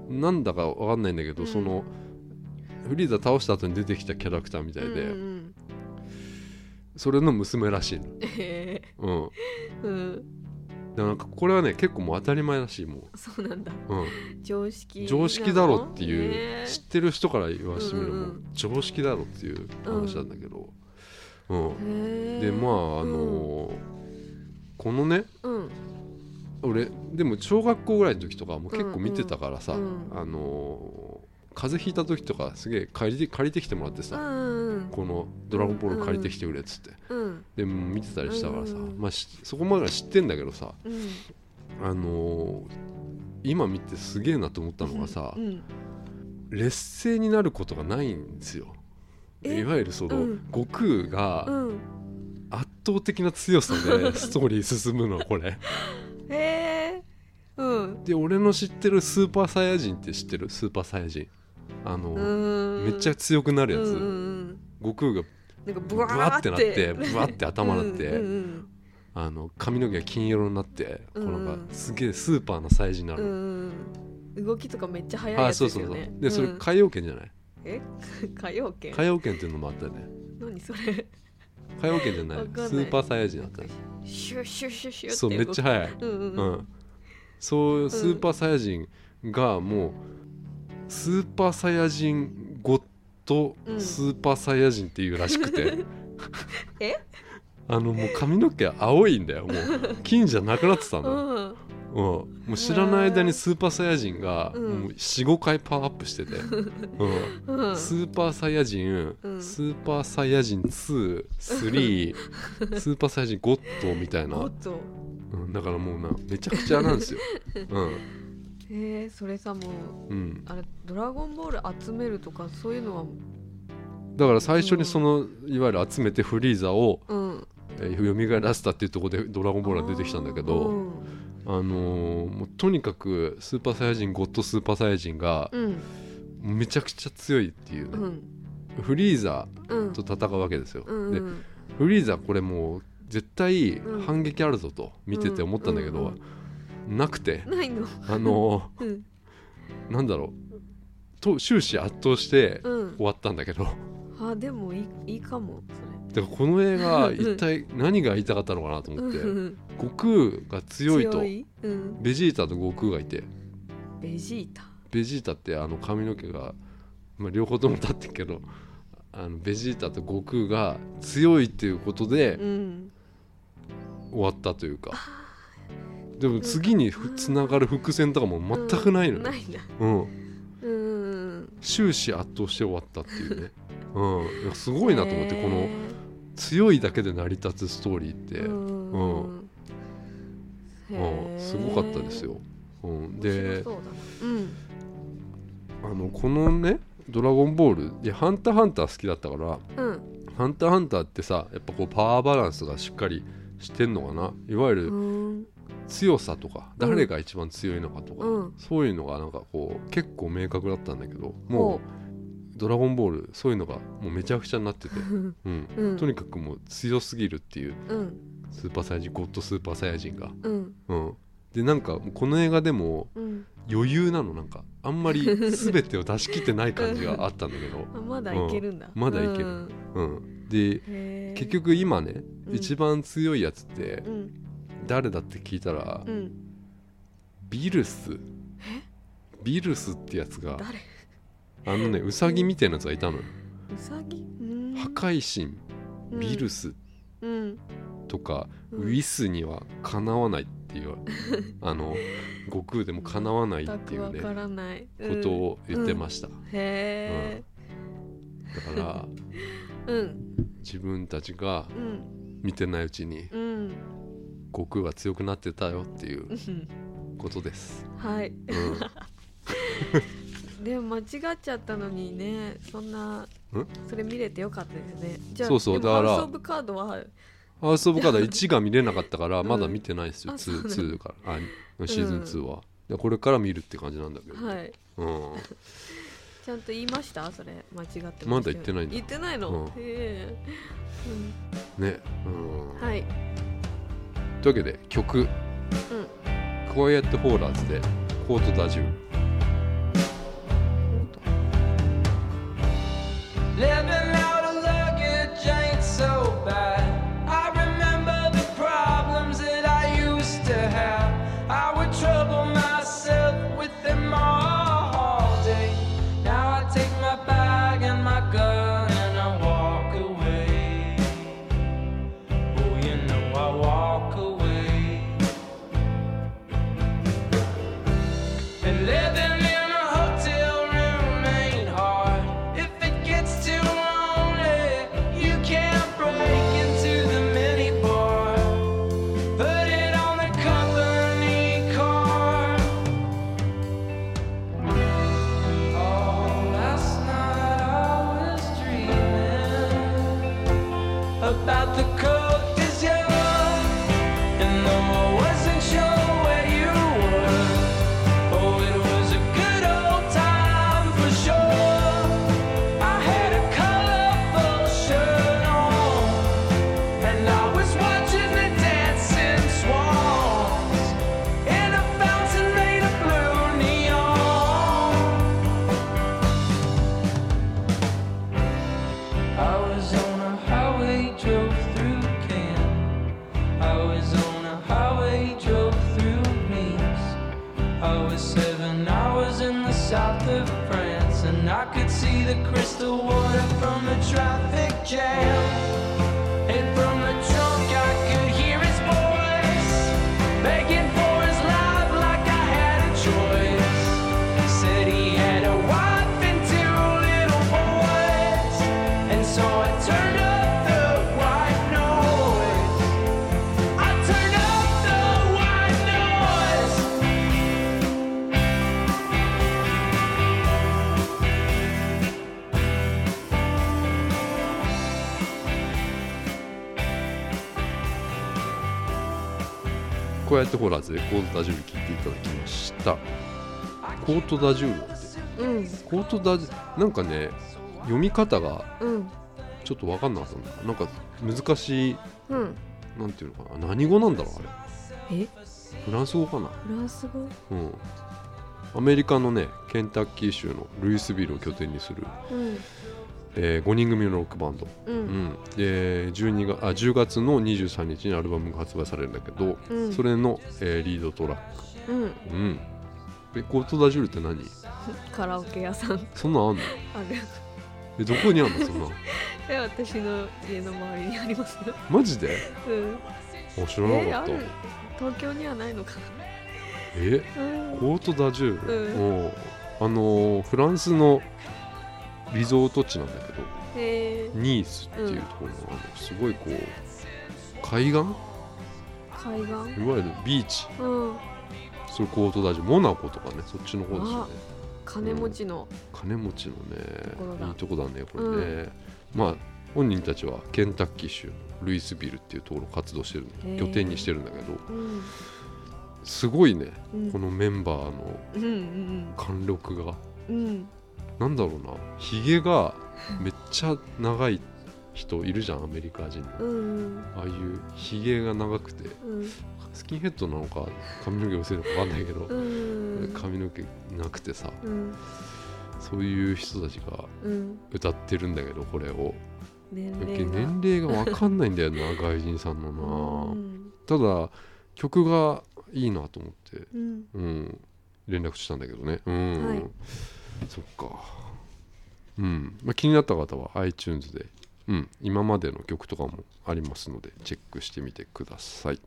Speaker 1: なんだかわかんないんだけど、
Speaker 2: うん。
Speaker 1: そのフリーザ倒した後に出てきたキャラクターみたいで、
Speaker 2: うんうん
Speaker 1: それの娘らしいの。
Speaker 2: え
Speaker 1: うん。
Speaker 2: ーうん
Speaker 1: でなんかこれはね結構もう当たり前らしいも
Speaker 2: そうなんだ。
Speaker 1: う、うん、
Speaker 2: 常識
Speaker 1: 常識だろっていう、
Speaker 2: ね。
Speaker 1: 知ってる人から言わせてみれば、
Speaker 2: うんうん。
Speaker 1: 常識だろっていう話なんだけど、うん。
Speaker 2: へー。
Speaker 1: でまああのーこのね
Speaker 2: うん。
Speaker 1: 俺でも小学校ぐらいの時とかも結構見てたからさ、
Speaker 2: うん。うん
Speaker 1: あのー風邪ひいた時とかすげえ借りて借りてきてもらって
Speaker 2: う
Speaker 1: さ、
Speaker 2: ん
Speaker 1: この「ドラゴンボール」借りてきてくれっつって、
Speaker 2: うん。
Speaker 1: で見てたりしたからさ、
Speaker 2: うん。
Speaker 1: まあ、しそこまでは知ってんだけどさ
Speaker 2: うん。
Speaker 1: あのー今見てすげえなと思ったのがさ、
Speaker 2: うん。
Speaker 1: 劣勢になることがないんですよ。
Speaker 2: え？
Speaker 1: いわゆるその、
Speaker 2: うん。
Speaker 1: 悟空が
Speaker 2: うん。
Speaker 1: 圧倒的な強さでストーリー進むのこれ。
Speaker 2: へえ。うん。
Speaker 1: で俺の知ってるスーパーサイヤ人って知ってる？スーパーサイヤ人。あの、
Speaker 2: うん。
Speaker 1: めっちゃ強くなるやつ、悟空が
Speaker 2: なんかブワー
Speaker 1: ってなってブワって頭なって、あの髪の毛が金色になって、
Speaker 2: うん
Speaker 1: こうなんかすげえスーパーなサイズになる、
Speaker 2: うん動きとかめっちゃ速いやつ
Speaker 1: あそうそう
Speaker 2: ですよね
Speaker 1: そうでそれ
Speaker 2: うん
Speaker 1: 海洋圏じゃない？
Speaker 2: え？歌謡圏
Speaker 1: 海洋圏っていうのもあったよね。
Speaker 2: 何それ？
Speaker 1: 海洋圏じゃない。スーパーサイヤ人だったね
Speaker 2: シュッシュッシュッシュッって
Speaker 1: そうめっちゃ速い、
Speaker 2: うんうん、
Speaker 1: そうスーパーサイヤ人がもうスーパーサイヤ人ゴッド
Speaker 2: うん
Speaker 1: スーパーサイヤ人っていうらしくて、
Speaker 2: え？
Speaker 1: あのもう髪の毛青いんだよ。もう金じゃなくなってたの、うん、
Speaker 2: うん
Speaker 1: もう知らない間にスーパーサイヤ人が
Speaker 2: うん。
Speaker 1: もう45回パワーアップしてて、うん。
Speaker 2: うん。
Speaker 1: スーパーサイヤ人、
Speaker 2: うん。
Speaker 1: スーパーサイヤ人23スーパーサイヤ人ゴッドみたいな。うん、だからもうなめちゃくちゃなんですよ、うん
Speaker 2: えー、それさもう
Speaker 1: うん、
Speaker 2: あれドラゴンボール集めるとかそういうのは
Speaker 1: だから最初にそのいわゆる集めてフリーザを
Speaker 2: うん。
Speaker 1: えー蘇らせたっていうところでドラゴンボールが出てきたんだけど、
Speaker 2: うん。
Speaker 1: あのーもうとにかくスーパーサイヤ人ゴッドスーパーサイヤ人が
Speaker 2: うん。
Speaker 1: めちゃくちゃ強いっていう。ね、
Speaker 2: うん。
Speaker 1: フリーザ
Speaker 2: うん。
Speaker 1: と戦うわけですよ、で
Speaker 2: うんうん。
Speaker 1: フリーザこれもう絶対
Speaker 2: うん
Speaker 1: 反撃あるぞと見てて思ったんだけど、なくて。
Speaker 2: ないの？
Speaker 1: あの
Speaker 2: うん。
Speaker 1: ーなんだろう。と終始圧倒して
Speaker 2: うん。
Speaker 1: 終わったんだけど。
Speaker 2: あでもいいいいかも
Speaker 1: だからこの映画
Speaker 2: うん。
Speaker 1: 一体何が言いたかったのかなと
Speaker 2: それ
Speaker 1: 思って、
Speaker 2: うん。
Speaker 1: 悟空が強いと。
Speaker 2: うん、
Speaker 1: ベジータと悟空がいて。
Speaker 2: ベジータ？
Speaker 1: ベジータってあの髪の毛が、まあ、両方とも立ってるけどあのベジータと悟空が強いっていうことで
Speaker 2: うん。
Speaker 1: 終わったというかでも次にふつながる伏線とかも全くないのよ、うん、
Speaker 2: うん。
Speaker 1: 終始圧倒して終わったっていうね、うん、すごいなと思ってこの
Speaker 2: へ
Speaker 1: 強いだけで成り立つストーリーって、
Speaker 2: ー
Speaker 1: うん。
Speaker 2: うん。
Speaker 1: うん。すごかったですよ、うん、
Speaker 2: で
Speaker 1: あのこのね「ドラゴンボール」で「ハンターハンター」好きだったから
Speaker 2: うん「
Speaker 1: ハンターハンター」ってさやっぱこうパワーバランスがしっかりしてんのかな。いわゆる
Speaker 2: うん
Speaker 1: 強さとか誰が一番強いのかとか、
Speaker 2: うん。
Speaker 1: そういうのがなんかこう結構明確だったんだけども
Speaker 2: ほ
Speaker 1: う「ドラゴンボール」そういうのがもうめちゃくちゃになってて、
Speaker 2: う
Speaker 1: うん。
Speaker 2: うん。
Speaker 1: とにかくもう強すぎるっていう
Speaker 2: うん。
Speaker 1: スーパーサイヤ人ゴッドスーパーサイヤ人が、
Speaker 2: うん。
Speaker 1: うん、でなんかこの映画でも
Speaker 2: うん。
Speaker 1: 余裕なのなんか。あんまり全てを出し切ってない感じがあったんだけど、
Speaker 2: あまだいけるんだ。
Speaker 1: うん。まだいける。
Speaker 2: うん。
Speaker 1: うん、で結局今ね、
Speaker 2: うん。
Speaker 1: 一番強いやつって
Speaker 2: うん
Speaker 1: 誰だって聞いたら、
Speaker 2: うん。
Speaker 1: ビルス。ビルスってやつが
Speaker 2: 誰？
Speaker 1: あのねウサギみたいなやつがいたのよ。
Speaker 2: うん。
Speaker 1: 破壊神。
Speaker 2: うん。
Speaker 1: ビルス。
Speaker 2: うん。
Speaker 1: とか、
Speaker 2: うん。
Speaker 1: ウィスにはかなわないっていう あの悟空でもかなわないっていうね
Speaker 2: 全くわからない。
Speaker 1: ことを言ってました、
Speaker 2: うん。へ
Speaker 1: だから自分たちが
Speaker 2: うん。
Speaker 1: 見てないうちに
Speaker 2: うん
Speaker 1: 悟空が強くなってたよっていう
Speaker 2: うん。
Speaker 1: ことです、
Speaker 2: はい。
Speaker 1: うん、
Speaker 2: でも間違っちゃったのにねそんなそれ見れてよかったですね。じゃあ
Speaker 1: そうそうだから
Speaker 2: ハウスオブカードは
Speaker 1: ハウス・オブ・カード1が見れなかったから
Speaker 2: うん。
Speaker 1: まだ見てないですよ、
Speaker 2: うなんだ。
Speaker 1: 2, 2からあシーズン2は、でこれから見るって感じなんだけど、
Speaker 2: はい。
Speaker 1: うん、
Speaker 2: ちゃんと言いました？それ間違ってま
Speaker 1: だ言ってない
Speaker 2: 言ってないの、
Speaker 1: うん。
Speaker 2: へえ、
Speaker 1: ね、うん。
Speaker 2: うん、はい
Speaker 1: というわけで曲「うんクワイエット・フォーラーズ」で「コート・ダジュー」こうやってほらぜコートダジュール聞いていただきました。コートダジュール。って
Speaker 2: うん
Speaker 1: コートダジなんかね読み方が
Speaker 2: うん。
Speaker 1: ちょっと分かんなかったんだなんか難しい
Speaker 2: うん。
Speaker 1: なんていうのかな。何語なんだろうあれ。
Speaker 2: え？
Speaker 1: フランス語かな。
Speaker 2: フランス語？
Speaker 1: うん。アメリカのねケンタッキー州のルイスビルを拠点にする、
Speaker 2: うん
Speaker 1: え5人組のロックバンド、
Speaker 2: う
Speaker 1: うん。ん、で12月あ10月の23日にアルバムが発売されるんだけど、
Speaker 2: うん。
Speaker 1: それの、えーリードトラッ
Speaker 2: うん。
Speaker 1: ク、うん、えコートダジュールって何？
Speaker 2: カラオケ屋さん。
Speaker 1: そんなんあんの？
Speaker 2: ある。
Speaker 1: えどこにあんの？そんなん。
Speaker 2: え私の家の周りにあります。
Speaker 1: マジで？
Speaker 2: うん。
Speaker 1: あ知らなかった。
Speaker 2: る。東京にはないのか
Speaker 1: え？
Speaker 2: なうん。
Speaker 1: コートダジュール、
Speaker 2: うん。
Speaker 1: あのーフランスのリゾート地なんだけど
Speaker 2: へえ
Speaker 1: ニースっていうところの,、あのすごいこう海岸？い
Speaker 2: 海岸？
Speaker 1: わゆるビーチ。
Speaker 2: うん。
Speaker 1: それコートダジモナコとかねそっちの方ですよね。
Speaker 2: 金持ちの。
Speaker 1: 金持ちのねいいとこだねこれね、まあ本人たちはケンタッキー州のルイスビルっていうところを活動してる拠点にしてるんだけど
Speaker 2: うん。
Speaker 1: すごいね
Speaker 2: うん。
Speaker 1: このメンバーの
Speaker 2: うんうん。
Speaker 1: 貫禄が。
Speaker 2: うん
Speaker 1: なんだろうな。ひげがめっちゃ長い人いるじゃんアメリカ人の。
Speaker 2: うん
Speaker 1: ああいうひげが長くて。
Speaker 2: うん。
Speaker 1: スキンヘッドなのか髪の毛薄いのか分かんないけど、
Speaker 2: うん
Speaker 1: 髪の毛なくてさ。
Speaker 2: うん。
Speaker 1: そういう人たちが
Speaker 2: うん。
Speaker 1: 歌ってるんだけどこれを。
Speaker 2: 年齢が。
Speaker 1: 年齢が分かんないんだよな 外人さんのな、
Speaker 2: うん。
Speaker 1: ただ曲がいいなと思って、
Speaker 2: うん。
Speaker 1: うん、連絡したんだけどね。うん、
Speaker 2: はい
Speaker 1: そっか。うん、まあ、気になった方は iTunes で、うん、今までの曲とかもありますのでチェックしてみてください。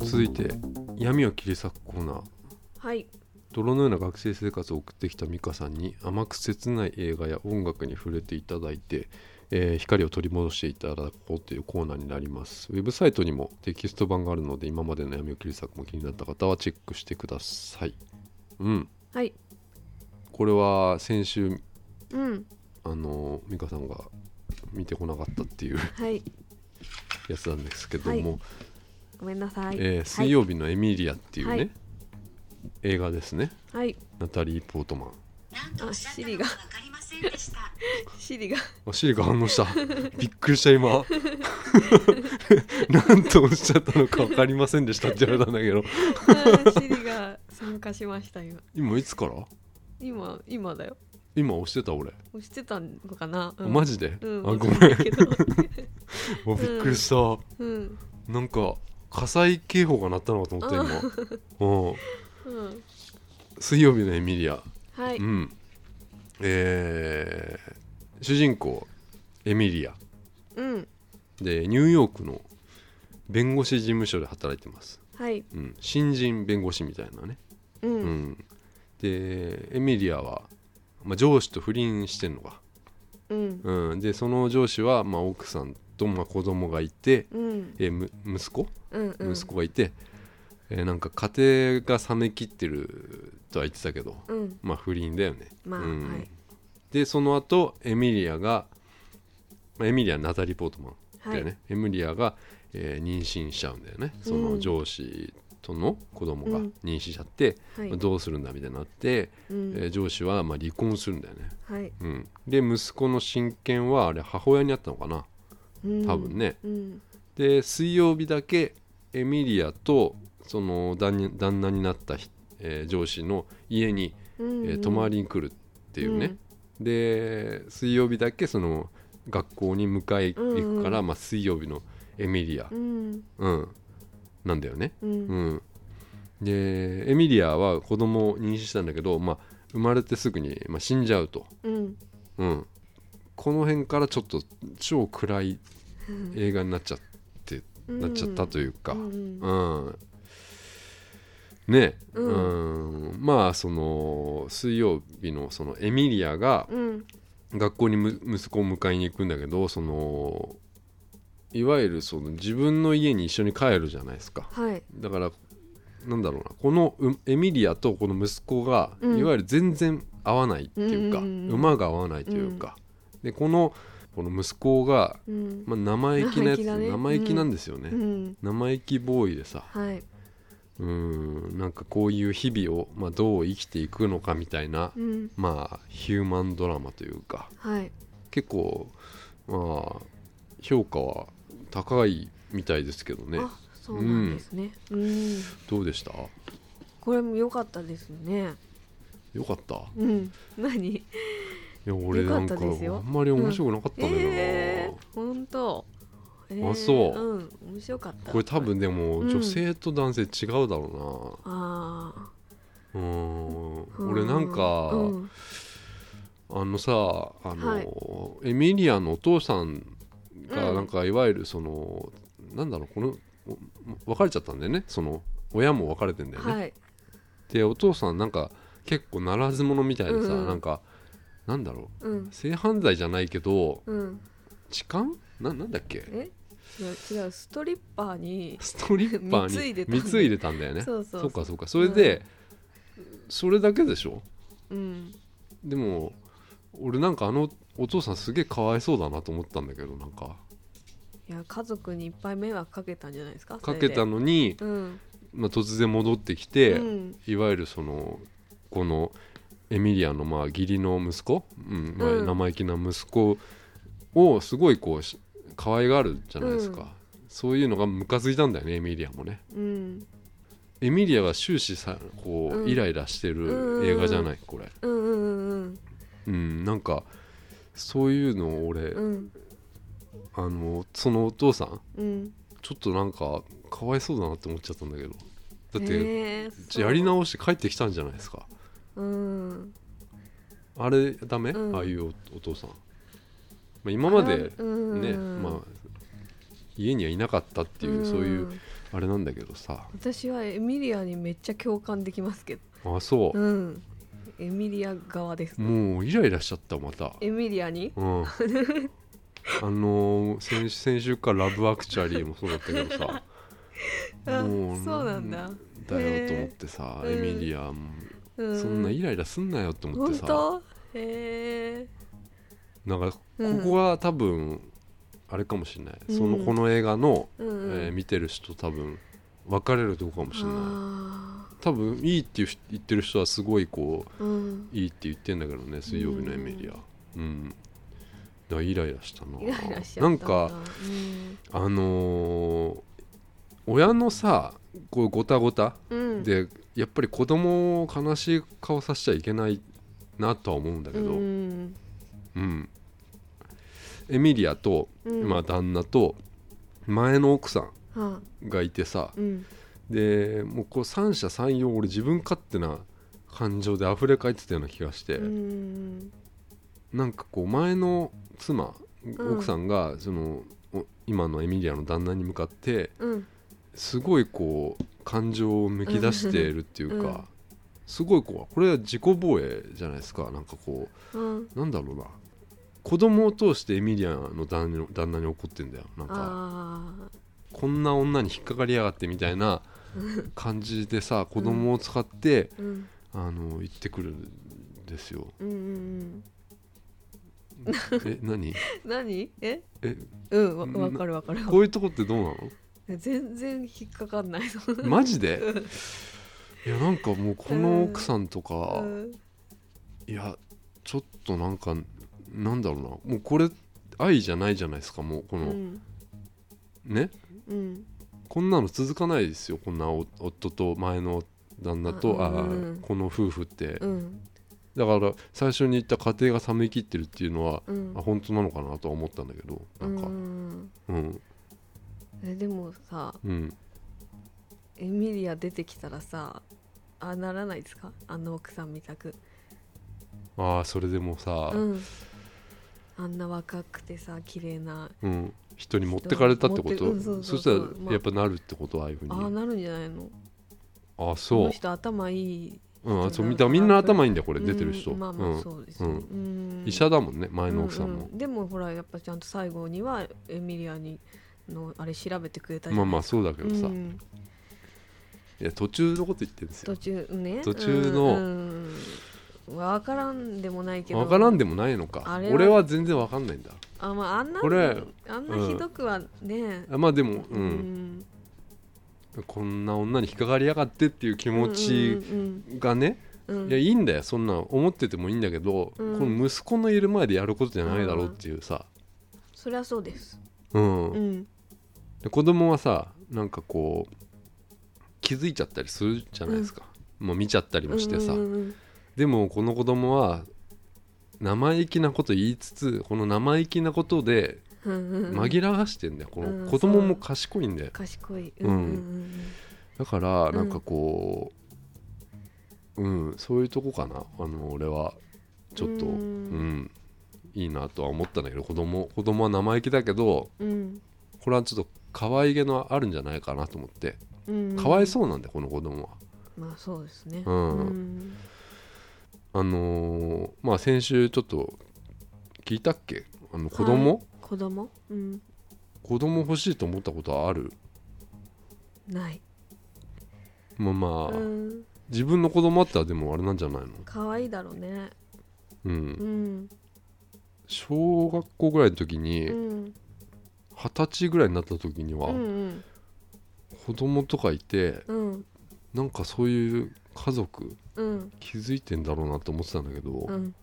Speaker 1: 続いて闇を切り裂くコーナー。
Speaker 2: はい。
Speaker 1: 泥のような学生生活を送ってきた美香さんに甘く切ない映画や音楽に触れていただいて、えー光を取り戻していただこうというコーナーになります。ウェブサイトにもテキスト版があるので今までの闇を切り裂くも気になった方はチェックしてください。うん。
Speaker 2: はい。
Speaker 1: これは先週
Speaker 2: うん。
Speaker 1: あの美香さんが見てこなかったっていう
Speaker 2: はい。
Speaker 1: やつなんですけども、
Speaker 2: はい。ごめんなさい。
Speaker 1: えー水曜日のエミリアっていうね、
Speaker 2: はい
Speaker 1: 映画ですね。
Speaker 2: はい。
Speaker 1: ナタリー・ポートマン。
Speaker 2: あシリが。シリが。
Speaker 1: あシリが反応した。びっくりした今。なんとおっしゃったのか分かりませんでしたって言われたんだけど。
Speaker 2: あシリが参加しました今。
Speaker 1: 今いつから？
Speaker 2: 今今だよ。
Speaker 1: 今押してた俺、
Speaker 2: 押してたのかな、うん、
Speaker 1: マジで、
Speaker 2: うん
Speaker 1: あごめん。もう びっくりした、
Speaker 2: うん。
Speaker 1: なんか火災警報が鳴ったのかと思った今。うん
Speaker 2: うん。
Speaker 1: 水曜日のエミリア。
Speaker 2: はい。
Speaker 1: うん。えー主人公エミリア。
Speaker 2: うん。
Speaker 1: でニューヨークの弁護士事務所で働いてます、
Speaker 2: はい。
Speaker 1: うん、新人弁護士みたいなね。
Speaker 2: うん。
Speaker 1: う、ん、でエミリアは、まあ、上司と不倫してんのか、
Speaker 2: うん。
Speaker 1: うん、でその上司は、まあ、奥さんと、まあ、子供がいて、
Speaker 2: うん。
Speaker 1: えむ息子？
Speaker 2: うんうん。
Speaker 1: 息子がいて、えーなんか家庭が冷めきってるとは言ってたけど、
Speaker 2: うん。
Speaker 1: まあ不倫だよね、
Speaker 2: まあ
Speaker 1: うん。
Speaker 2: はい。
Speaker 1: でその後エミリアが、まあ、エミリアナタリー・ポートマン
Speaker 2: はい
Speaker 1: だよね、エミリアが、えー妊娠しちゃうんだよね。その上司との子供が
Speaker 2: うん。
Speaker 1: 妊娠しちゃって、
Speaker 2: はい。
Speaker 1: まあどうするんだみたいになって、
Speaker 2: うん。
Speaker 1: えー上司はまあ離婚するんだよね、
Speaker 2: はい。
Speaker 1: うん、で息子の親権はあれ母親にあったのかな。
Speaker 2: うん。
Speaker 1: 多分ね。
Speaker 2: うん。
Speaker 1: で水曜日だけエミリアとその旦に旦那になったひ、えー上司の家に、
Speaker 2: うん
Speaker 1: えー泊まりに来るっていうね、で水曜日だけその学校に迎え行くから、
Speaker 2: うん
Speaker 1: まあ、水曜日のエミリア。
Speaker 2: う、ん。
Speaker 1: うん、なんだよね。
Speaker 2: うん。
Speaker 1: うん、でエミリアは子供を妊娠したんだけど、まあ、生まれてすぐに、まあ、死んじゃうと、
Speaker 2: うん。
Speaker 1: うん、この辺からちょっと超暗い映画になっちゃって、なっちゃったというか、
Speaker 2: う
Speaker 1: うん。
Speaker 2: ん
Speaker 1: ね。
Speaker 2: う
Speaker 1: うん。まあその水曜日のそのエミリアが
Speaker 2: うん。
Speaker 1: 学校にむ息子を迎えに行くんだけどそのいわゆるその自分の家に一緒に帰るじゃないですか。
Speaker 2: はい。
Speaker 1: だからなんだろうな。このうエミリアとこの息子が、
Speaker 2: うん。
Speaker 1: いわゆる全然合わないっていうか、
Speaker 2: うん。うんうん
Speaker 1: 馬が合わないというか、でこのこの息子が、
Speaker 2: うん。
Speaker 1: まあ、生意気なやつ
Speaker 2: 生意気
Speaker 1: なんですよね、
Speaker 2: うん。
Speaker 1: 生意気ボーイでさ。
Speaker 2: はい、
Speaker 1: うんなんかこういう日々を、まあ、どう生きていくのかみたいな、
Speaker 2: うん、
Speaker 1: まあヒューマンドラマというか
Speaker 2: はい。
Speaker 1: 結構まあ評価は高いみたいですけどね。
Speaker 2: あそうなんですね。うん、
Speaker 1: どうでした？
Speaker 2: これも良かったですね。
Speaker 1: よかった？
Speaker 2: うん。何？
Speaker 1: いや俺なんかあんまり面白くなかったんだよな、
Speaker 2: えー、本当、えー、
Speaker 1: あそう。
Speaker 2: うん面白かった。
Speaker 1: これ多分でも
Speaker 2: うん。
Speaker 1: 女性と男性違うだろ
Speaker 2: あ
Speaker 1: うなうん。
Speaker 2: あ
Speaker 1: 俺なんか、
Speaker 2: うん。
Speaker 1: あのさあの、
Speaker 2: はい。
Speaker 1: エミリアのお父さんが
Speaker 2: うん。
Speaker 1: なんかいわゆるその、なんだろうこのお別れちゃったんだよね。その親も別れてんだよね、
Speaker 2: はい。
Speaker 1: でお父さんなんか結構ならず者みたいでさ、
Speaker 2: うん。
Speaker 1: なんかなんだろう。
Speaker 2: うん。
Speaker 1: 性犯罪じゃないけど
Speaker 2: うん。
Speaker 1: 痴漢ななんだっけ？
Speaker 2: え？違う違うストリッパーに
Speaker 1: ストリッパーに
Speaker 2: 貢いでたんだ
Speaker 1: 貢いでたんだよね。
Speaker 2: そうそう。そう
Speaker 1: かそうか。それで、それだけでしょ？
Speaker 2: うん。
Speaker 1: でも俺なんかあのお父さんすげえかわいそうだなと思ったんだけどなんか。
Speaker 2: いや家族にいっぱい迷惑かけたんじゃないですか？
Speaker 1: かけた
Speaker 2: の
Speaker 1: のに、
Speaker 2: うん。
Speaker 1: まあ、突然戻ってきて、
Speaker 2: うん。
Speaker 1: いわゆるそのこのエミリアのまあ義理の息子、うん。まあ
Speaker 2: うん。
Speaker 1: 生意気な息子をすごいこうし可愛がるじゃないですか、
Speaker 2: うん。
Speaker 1: そういうのがムカついたんだよねエミリアもね。
Speaker 2: うん。
Speaker 1: エミリアが終始さこう、
Speaker 2: うん
Speaker 1: イライラしてる映画じゃないこれ。
Speaker 2: うんうんうん
Speaker 1: うん。なんかそういうのを俺、
Speaker 2: うん。
Speaker 1: あのそのお父さん
Speaker 2: うん。
Speaker 1: ちょっとなんかかわいそうだなって思っちゃったんだけど。だって、やり直して帰ってきたんじゃないですか。
Speaker 2: そううん。
Speaker 1: あれダメ、
Speaker 2: うん。
Speaker 1: ああいうおお父さん、まあ、今まで
Speaker 2: うん。
Speaker 1: ね、まあ家にはいなかったっていう、
Speaker 2: ん。
Speaker 1: そういうあれなんだけどさ。
Speaker 2: 私はエミリアにめっちゃ共感できますけど。
Speaker 1: あそう、
Speaker 2: うん。エミリア側です。
Speaker 1: もうイライラしちゃったまた。
Speaker 2: エミリアに？
Speaker 1: うん。あのー先先週から「ラブアクチュアリー」もそうだったけどさ。
Speaker 2: あ
Speaker 1: もう
Speaker 2: そうなんだ。
Speaker 1: だよと思ってさ、エミリアも、
Speaker 2: う
Speaker 1: そんなイライラすんなよって思ってさ。
Speaker 2: 本当？へえ
Speaker 1: なんかこ
Speaker 2: うん。
Speaker 1: こが多分あれかもしれない、
Speaker 2: うん。
Speaker 1: そのこの映画の、
Speaker 2: うん。うん
Speaker 1: えー見てる人多分分かれるとこかもしれない。
Speaker 2: あ
Speaker 1: 多分いいっていう人言ってる人はすごいこ
Speaker 2: ーうん。
Speaker 1: ういいって言ってんだけどね水曜日のエミリア。うん、だイライラしたな。
Speaker 2: イ
Speaker 1: な。んかあのー親のさこうごたごたでやっぱり子供を悲しい顔させちゃいけないなとは思うんだけど、
Speaker 2: うん。
Speaker 1: うん、エミリアと、
Speaker 2: うん。
Speaker 1: まあ、旦那と前の奥さ
Speaker 2: は
Speaker 1: んがいてさ
Speaker 2: うん。
Speaker 1: でもうこう三者三様俺自分勝手な感情で溢れ返ってたような気がして、
Speaker 2: うん。
Speaker 1: なんかこう前の妻
Speaker 2: うん
Speaker 1: 奥さんがそのお今のエミリアの旦那に向かって
Speaker 2: うん。
Speaker 1: すごいこう感情をむき出しているっていうか、
Speaker 2: うん。
Speaker 1: すごいこうこれは自己防衛じゃないですか。なんかこ
Speaker 2: うん。
Speaker 1: うなんだろうな子供を通してエミリアの旦那に旦那に怒ってんだよ。なんか
Speaker 2: あ
Speaker 1: こんな女に引っかかりやがってみたいな 感じでさ子供を使って、
Speaker 2: ーうん。
Speaker 1: あの言ってくるんですよ。
Speaker 2: うんうん
Speaker 1: え何？
Speaker 2: 何？え？
Speaker 1: え
Speaker 2: うんわわかるわかる。
Speaker 1: こういうとこってどうなの？
Speaker 2: 全然引っかかんない。
Speaker 1: マジで？いやなんかもうこの奥さんとか、
Speaker 2: うん。
Speaker 1: いやちょっとなんかなんだろうな。もうこれ愛じゃないじゃないですか。もうこの、
Speaker 2: うん。
Speaker 1: ね？
Speaker 2: うん。
Speaker 1: こんなの続かないですよ。こんなお夫と前の旦那とあ、
Speaker 2: うん。
Speaker 1: この夫婦って。
Speaker 2: うん。
Speaker 1: だから最初に言った家庭が冷めきってるっていうのは、
Speaker 2: うん。
Speaker 1: あ本当なのかなとは思ったんだけどなんか。
Speaker 2: うん。
Speaker 1: うん。
Speaker 2: えでもさ
Speaker 1: うん。
Speaker 2: エミリア出てきたらさあならないですか？あの奥さんみたく。
Speaker 1: ああそれでもさ、
Speaker 2: うんあんな若くてさ綺麗な。
Speaker 1: うん、人に持ってかれたってこと？
Speaker 2: うんそ
Speaker 1: したら
Speaker 2: まあ。
Speaker 1: やっぱなるってこと？ああいうふうに。
Speaker 2: ああなるんじゃないの？こ
Speaker 1: あそう。
Speaker 2: の人頭いい
Speaker 1: うん、あそう見
Speaker 2: 人だから
Speaker 1: たみんな頭いいんだよこれ。出てる人、
Speaker 2: うんまあま
Speaker 1: うん。
Speaker 2: あそうですよ、ね。うん。
Speaker 1: 医者だもんね前の奥さんも、
Speaker 2: でもほらやっぱちゃんと最後にはエミリアにのあれ調べてくれたじゃない
Speaker 1: まあまあそうだけどさ、い
Speaker 2: うん。
Speaker 1: や途中のこと言ってるんですよ。
Speaker 2: 途中ね。
Speaker 1: 途中の
Speaker 2: 分からんでもないけど。
Speaker 1: 分からんでもないのか。
Speaker 2: あれは。
Speaker 1: 俺は全然分かんないんだ。
Speaker 2: あ,、まあ、あんな
Speaker 1: これ
Speaker 2: あんなひどくはね、
Speaker 1: あまあでも、う
Speaker 2: うん。ん
Speaker 1: こんな女に引っかかりやがってっていう気持ち
Speaker 2: うん
Speaker 1: がね、
Speaker 2: うん。うん。
Speaker 1: いやいいんだよ。そんな思っててもいいんだけど、
Speaker 2: うん。
Speaker 1: この息子のいる前でやることじゃないだろうっていうさ、
Speaker 2: そりゃそうです。
Speaker 1: うん。
Speaker 2: うん。
Speaker 1: で子供はさなんかこう気づいちゃったりするじゃないですか、もう見ちゃったりもしてさ、
Speaker 2: うんうん
Speaker 1: でもこの子供は生意気なこと言いつつこの生意気なことで
Speaker 2: うんうんうん。
Speaker 1: 紛らわしてんだよ、こ
Speaker 2: うん
Speaker 1: の子供も賢いんだよ。
Speaker 2: 賢い。
Speaker 1: うん。
Speaker 2: うん
Speaker 1: だからなんかこううん、そういうとこかな。あの俺は。ちょっと
Speaker 2: う
Speaker 1: うん。ん、いいなとは思ったんだけど子供子供は生意気だけど
Speaker 2: うん。うん
Speaker 1: これはちょっと可愛げのあるんじゃないかなと思って。
Speaker 2: うん。
Speaker 1: かわいそうなんだよこの子供は。
Speaker 2: まあそうですね。
Speaker 1: うん。
Speaker 2: うん
Speaker 1: あのーまあ先週ちょっと聞いたっけ？あの子供、
Speaker 2: 子供？うん。
Speaker 1: 子供欲しいと思ったことはある？
Speaker 2: ない。
Speaker 1: まあまあ、
Speaker 2: うん。
Speaker 1: 自分の子供あったらでもあれなんじゃないの？
Speaker 2: 可愛いだろうね。
Speaker 1: うん。
Speaker 2: うん。
Speaker 1: 小学校ぐらいの時に
Speaker 2: うん。
Speaker 1: 二十歳ぐらいになった時には、
Speaker 2: うんうん。
Speaker 1: 子供とかいて
Speaker 2: うん。
Speaker 1: なんかそういう家族
Speaker 2: うん。
Speaker 1: 気づいてんだろうなと思ってたんだけど、
Speaker 2: うん。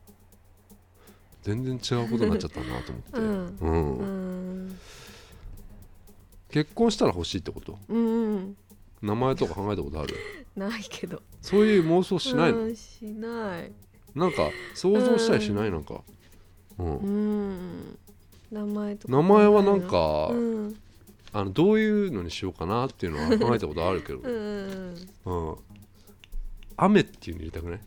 Speaker 1: 全然違うことになっちゃったなと思って、
Speaker 2: うん。
Speaker 1: うん。
Speaker 2: うん。
Speaker 1: 結婚したら欲しいってこと？
Speaker 2: うん
Speaker 1: 名前とか考えたことある？
Speaker 2: ないけど。
Speaker 1: そういう妄想しないの、
Speaker 2: うんしない。
Speaker 1: なんか想像したりしない？なんか、うん。
Speaker 2: うん。名前とか
Speaker 1: 名前はなんか、
Speaker 2: うん。
Speaker 1: あのどういうのにしようかなっていうのは考えたことあるけど、
Speaker 2: うん。
Speaker 1: うん、雨っていうの入れたくない、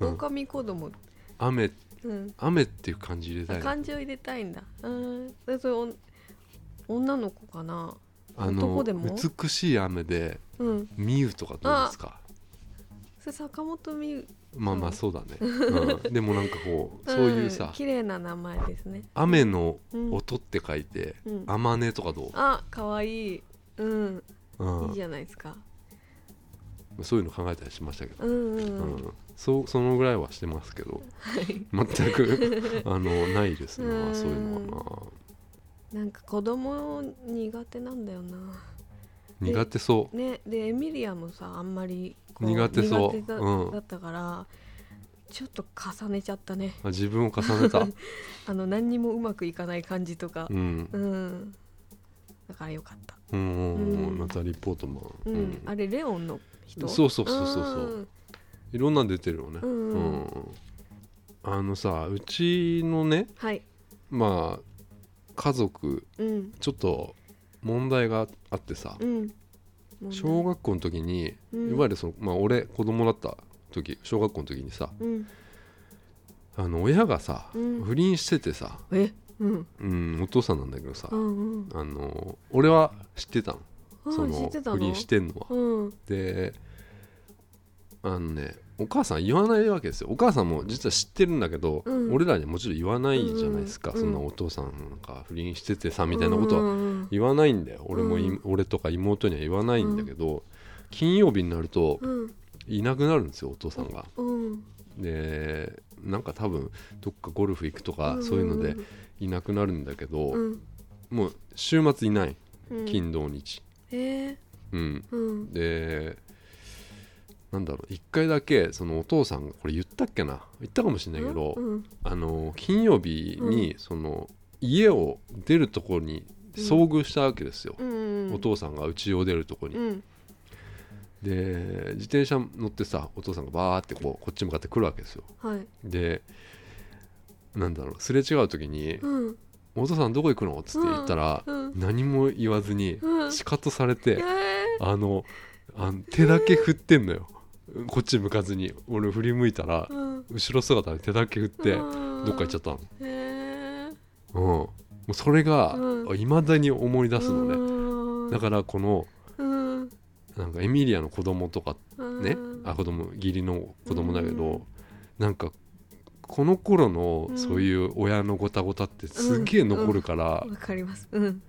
Speaker 1: う ん
Speaker 2: 狼子供。
Speaker 1: 雨
Speaker 2: うん。
Speaker 1: 雨っていう感じ入れたいな。
Speaker 2: 漢字を入れたいんだ。うんでそれ女の子かな？
Speaker 1: あの
Speaker 2: 男でも？
Speaker 1: 美しい雨で
Speaker 2: うん。
Speaker 1: みゆとかどうですか？
Speaker 2: それ坂本美優
Speaker 1: まあまあそうだね、うん、でもなんかこうそういうさ
Speaker 2: ん綺麗な名前ですね。
Speaker 1: 雨の
Speaker 2: うん
Speaker 1: 音って書いて
Speaker 2: うん。
Speaker 1: あまねとかどう、
Speaker 2: あ可愛い。うん。
Speaker 1: うん。
Speaker 2: いいじゃないですか
Speaker 1: そういうの考えたりしましたけど、
Speaker 2: うんうん
Speaker 1: う
Speaker 2: うん。
Speaker 1: んそうそのぐらいはしてますけど。
Speaker 2: はい。
Speaker 1: 全く あのないですね、
Speaker 2: うん。
Speaker 1: そういうのはな。
Speaker 2: なんか子供苦手なんだよな。
Speaker 1: 苦手そう。
Speaker 2: ねでエミリアもさあんまりこ
Speaker 1: 苦手そう。
Speaker 2: 苦手だ,、
Speaker 1: うん。
Speaker 2: だったからちょっと重ねちゃったね。
Speaker 1: あ自分を重ねた。
Speaker 2: あの何にもうまくいかない感じとか。
Speaker 1: うん。
Speaker 2: うん。だからよかった。
Speaker 1: うんうんリー・ポートマン、
Speaker 2: うん、あれレオンの人？
Speaker 1: そうそうそうそうそう。いろんなん出てるよね。
Speaker 2: うんうん。
Speaker 1: うんあのさうちのね
Speaker 2: はい。
Speaker 1: まあ家族
Speaker 2: うん。
Speaker 1: ちょっと問題があってさ
Speaker 2: うん。
Speaker 1: 小学校の時に
Speaker 2: うん。
Speaker 1: いわゆるその、まあ、俺子供だった時小学校の時にさ
Speaker 2: うん。
Speaker 1: あの親がさ、
Speaker 2: うん。
Speaker 1: 不倫しててさ、
Speaker 2: え？うん。
Speaker 1: うん、お父さんなんだけどさ、
Speaker 2: うんうん。
Speaker 1: あの俺は知ってたの。
Speaker 2: あ
Speaker 1: その不倫してんのは。
Speaker 2: うん。
Speaker 1: であのねお母さん言わないわけですよ。お母さんも実は知ってるんだけど、
Speaker 2: うん。
Speaker 1: 俺らにはもちろん言わないじゃないですか、
Speaker 2: うん
Speaker 1: そんなお父さんが不倫しててさみたいなことは。
Speaker 2: は
Speaker 1: 言わないんだよ。俺も俺とか妹には言わないんだけど、金曜日になると
Speaker 2: うん。
Speaker 1: いなくなるんですよお父さんが。
Speaker 2: うん。
Speaker 1: でなんか多分どっかゴルフ行くとか、
Speaker 2: ん。
Speaker 1: そういうのでいなくなるんだけど、
Speaker 2: うん。
Speaker 1: もう週末いない。
Speaker 2: うん。
Speaker 1: 金土日。
Speaker 2: え
Speaker 1: うん、
Speaker 2: ーうん。
Speaker 1: でなんだろう一回だけそのお父さんがこれ言ったっけな？言ったかもしれないけど、
Speaker 2: うん
Speaker 1: あの金曜日にその家を出るところに遭遇したわけですよ、
Speaker 2: うん。
Speaker 1: お父さんが家を出るところに、
Speaker 2: うん。
Speaker 1: で自転車乗ってさお父さんがバーってこうこっち向かって来るわけですよ。
Speaker 2: はい。
Speaker 1: でなんだろうすれ違う時に
Speaker 2: うん「
Speaker 1: お父さんどこ行くの?」っつって言ったら、
Speaker 2: うん。
Speaker 1: 何も言わずに
Speaker 2: うん。
Speaker 1: シカトされて、
Speaker 2: え
Speaker 1: あのあの手だけ振ってんのよ。こっち向かずに。俺振り向いたら後ろ姿で手だけ振って
Speaker 2: うん。
Speaker 1: どっか行っちゃったの。うん、もうそれが
Speaker 2: うん。
Speaker 1: いま、未だに思い出すのね、
Speaker 2: うん。
Speaker 1: だからこの
Speaker 2: うん。
Speaker 1: なんかエミリアの子供とかね、
Speaker 2: うん。
Speaker 1: あ子供義理の子供だけど、なんかこの頃の
Speaker 2: うん。
Speaker 1: そういう親のごたごたってすげえ残るから、
Speaker 2: わかります。うん。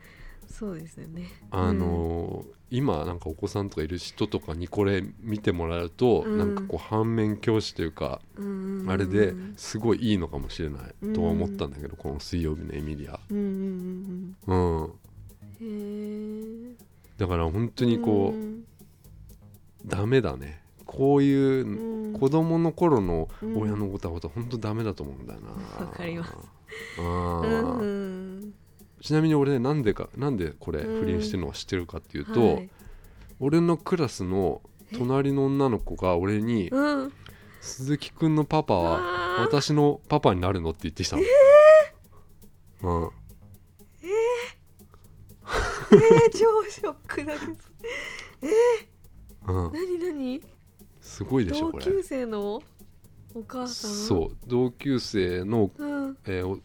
Speaker 2: そうですよね。
Speaker 1: あのー今なんかお子さんとかいる人とかにこれ見てもらうと、
Speaker 2: うん。
Speaker 1: なんかこう反面教師というか、
Speaker 2: うん
Speaker 1: あれですごいいいのかもしれないとは思ったんだけど、この水曜日のエミリア、
Speaker 2: うんうんうん
Speaker 1: うん、
Speaker 2: うん。へえ
Speaker 1: だから本当にこう、
Speaker 2: ん。
Speaker 1: ダメだねこういう
Speaker 2: うん。
Speaker 1: 子供の頃の
Speaker 2: うん。
Speaker 1: 親のごたごた本当ダメだと思うんだよな。
Speaker 2: わかります。
Speaker 1: あちなみに俺ねなんでかなんでこれ
Speaker 2: うん。
Speaker 1: 不倫してるのか知ってるかっていうと、
Speaker 2: はい。
Speaker 1: 俺のクラスの隣の女の子が俺に
Speaker 2: うん「
Speaker 1: 鈴木くんのパパは私のパパになるの?」って言ってきたの、うん、
Speaker 2: えー、超ショックだけど。
Speaker 1: うん、
Speaker 2: 何何？
Speaker 1: すごいでしょこれ。
Speaker 2: 同級生のお母さん？
Speaker 1: そう。同級生の、
Speaker 2: う、うん、
Speaker 1: えーお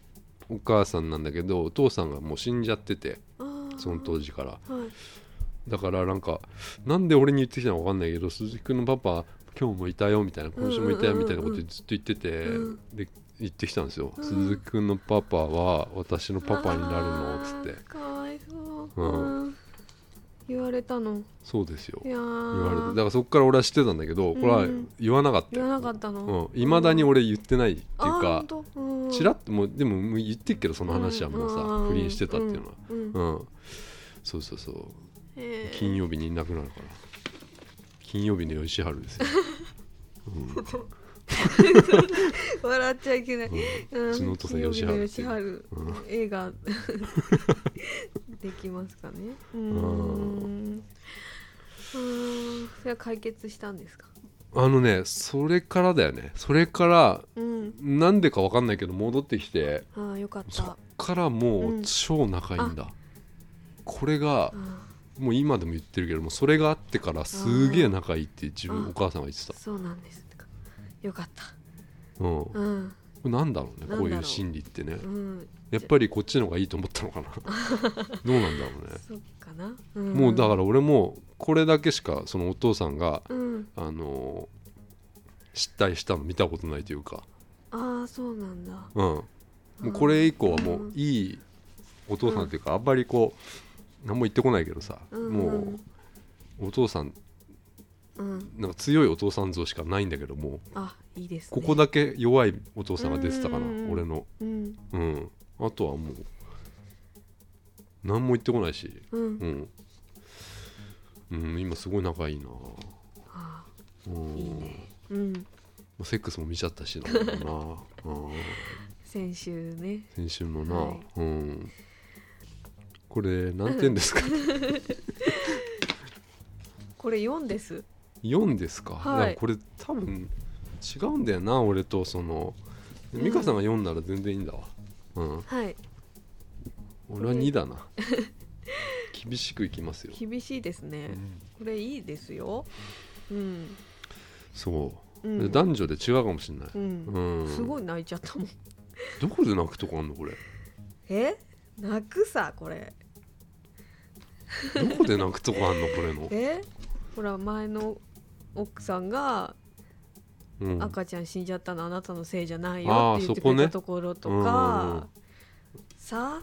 Speaker 1: お母さんなんだけどお父さんがもう死んじゃってて
Speaker 2: あー。
Speaker 1: その当時から。
Speaker 2: はい。
Speaker 1: だからなんかなんで俺に言ってきたのか分かんないけど鈴木君のパパ今日もいたよみたいな今週もいたよみたいなことずっと言ってて、
Speaker 2: うん。
Speaker 1: で言ってきたんですよ、
Speaker 2: うん。
Speaker 1: 鈴木君のパパは私のパパになるのっつって。
Speaker 2: あーかわいそう、
Speaker 1: うん。
Speaker 2: うん言われたの。
Speaker 1: そうですよ。
Speaker 2: いや
Speaker 1: 言
Speaker 2: ー
Speaker 1: われて。だからそこから俺は知ってたんだけどこれは
Speaker 2: うん
Speaker 1: 言わなかった
Speaker 2: 言わ
Speaker 1: よ
Speaker 2: なかったの？
Speaker 1: いま、未だに俺言ってないっていうかちらっともうでも言ってっけどその話はもうさ、
Speaker 2: ん
Speaker 1: 不倫してたっていうのは。
Speaker 2: うん。うん。
Speaker 1: うん、そうそうそう。
Speaker 2: へー。
Speaker 1: 金曜日にいなくなるから。金曜日の吉春ですよ、
Speaker 2: 笑っちゃいけない、
Speaker 1: うのお父さん吉春って
Speaker 2: 吉春、
Speaker 1: うん。
Speaker 2: 映画。できますかね。うーん。うー。ん。それは解決したんですか？
Speaker 1: あのねそれからだよね。それから
Speaker 2: うん。
Speaker 1: なんでかわかんないけど戻ってきて。
Speaker 2: ああよかっ
Speaker 1: そ
Speaker 2: た
Speaker 1: っからも
Speaker 2: う
Speaker 1: うん超仲いいんだ、これが
Speaker 2: あ
Speaker 1: もう今でも言ってるけどもそれがあってからすげえ仲いいって自分
Speaker 2: あ
Speaker 1: お母さんが言ってた。
Speaker 2: ーそうなんです。かよかった。
Speaker 1: うん。
Speaker 2: うん。
Speaker 1: なんだろうねこういう心理ってね。
Speaker 2: うん。
Speaker 1: やっぱりこっちの方がいいと思ったのかな。どうなんだろうね。
Speaker 2: そっかな、うん、
Speaker 1: もうだから俺もこれだけしかそのお父さんが
Speaker 2: うん。
Speaker 1: あのー失態したの見たことないというか。
Speaker 2: ああそうなんだ。
Speaker 1: うん。もうこれ以降はも
Speaker 2: う
Speaker 1: うんいいお父さんっていうかあんまりこう何も言ってこないけどさ
Speaker 2: うん
Speaker 1: もうお父さん
Speaker 2: うん
Speaker 1: なんか強いお父さん像しかないんだけども
Speaker 2: あいいですね。
Speaker 1: ここだけ弱いお父さんが出てたかな
Speaker 2: うん
Speaker 1: 俺の。
Speaker 2: うん。
Speaker 1: うん。あとはもう何も言ってこないし。
Speaker 2: うん。
Speaker 1: うん、うん、今すごい仲いいな。
Speaker 2: あ
Speaker 1: うん。
Speaker 2: いいね。うん。
Speaker 1: セックスも見ちゃったしな うん、
Speaker 2: 先週ね。
Speaker 1: 先週のな、
Speaker 2: はい。
Speaker 1: うん。これ何点ですか？
Speaker 2: これ4です
Speaker 1: 4ですか,、
Speaker 2: はい。
Speaker 1: だからこれ多分違うんだよな俺とその。
Speaker 2: うん。
Speaker 1: 美香さんが4なら全然いいんだわ。うん。
Speaker 2: はい。
Speaker 1: 俺は2だな。厳しくいきますよ、
Speaker 2: 厳しいですね。
Speaker 1: うん。
Speaker 2: これいいですよ。うん。
Speaker 1: そう、
Speaker 2: うん。
Speaker 1: 男女で違うかもしれない、
Speaker 2: うん。
Speaker 1: うん。
Speaker 2: すごい泣いちゃったもん。
Speaker 1: どこで泣くとこあんのこれ？
Speaker 2: え？泣くさこれ。
Speaker 1: どこで泣くとこあんのこれの、
Speaker 2: え？ほら前の奥さんが
Speaker 1: うん、
Speaker 2: 赤ちゃん死んじゃったのあなたのせいじゃないよって言ってくれたところとかさ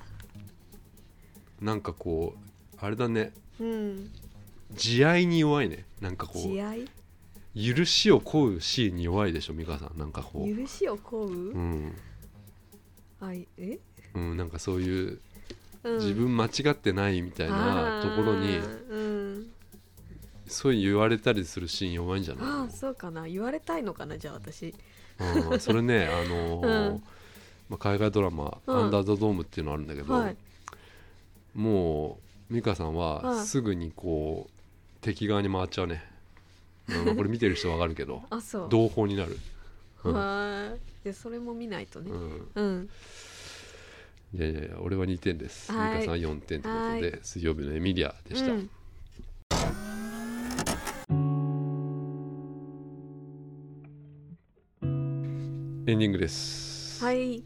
Speaker 1: なんかこうあれだね。
Speaker 2: うん。
Speaker 1: 慈愛に弱いね。なんかこ
Speaker 2: 慈愛？
Speaker 1: う許しを請うシーンに弱いでしょ美香さん。なんかこう。
Speaker 2: 許しを請う、
Speaker 1: うん、
Speaker 2: あいえ、
Speaker 1: うん、なんかそういう
Speaker 2: うん、
Speaker 1: 自分間違ってないみたいなところに
Speaker 2: うん
Speaker 1: そう言われたりするシーン弱いんじゃ
Speaker 2: あ
Speaker 1: な
Speaker 2: あそうかな。言われたいのかなじゃあ私。
Speaker 1: うん、それね、あのー
Speaker 2: うん。
Speaker 1: まあ、海外ドラマ「
Speaker 2: うん。
Speaker 1: アンダー・ザ・ドーム」っていうのあるんだけど、
Speaker 2: はい。
Speaker 1: もう美香さん
Speaker 2: は
Speaker 1: はいすぐにこう敵側に回っちゃうね。まあこれ見てる人わかるけど
Speaker 2: あそう。
Speaker 1: 同胞になる、うん。
Speaker 2: はいそれも見ないとね。
Speaker 1: うん、
Speaker 2: うん。
Speaker 1: いやいやいや俺は2点です。ミ
Speaker 2: はい。
Speaker 1: カさんは4点ということ
Speaker 2: は
Speaker 1: で水曜日のエミリアでした、ンディングです、
Speaker 2: はい。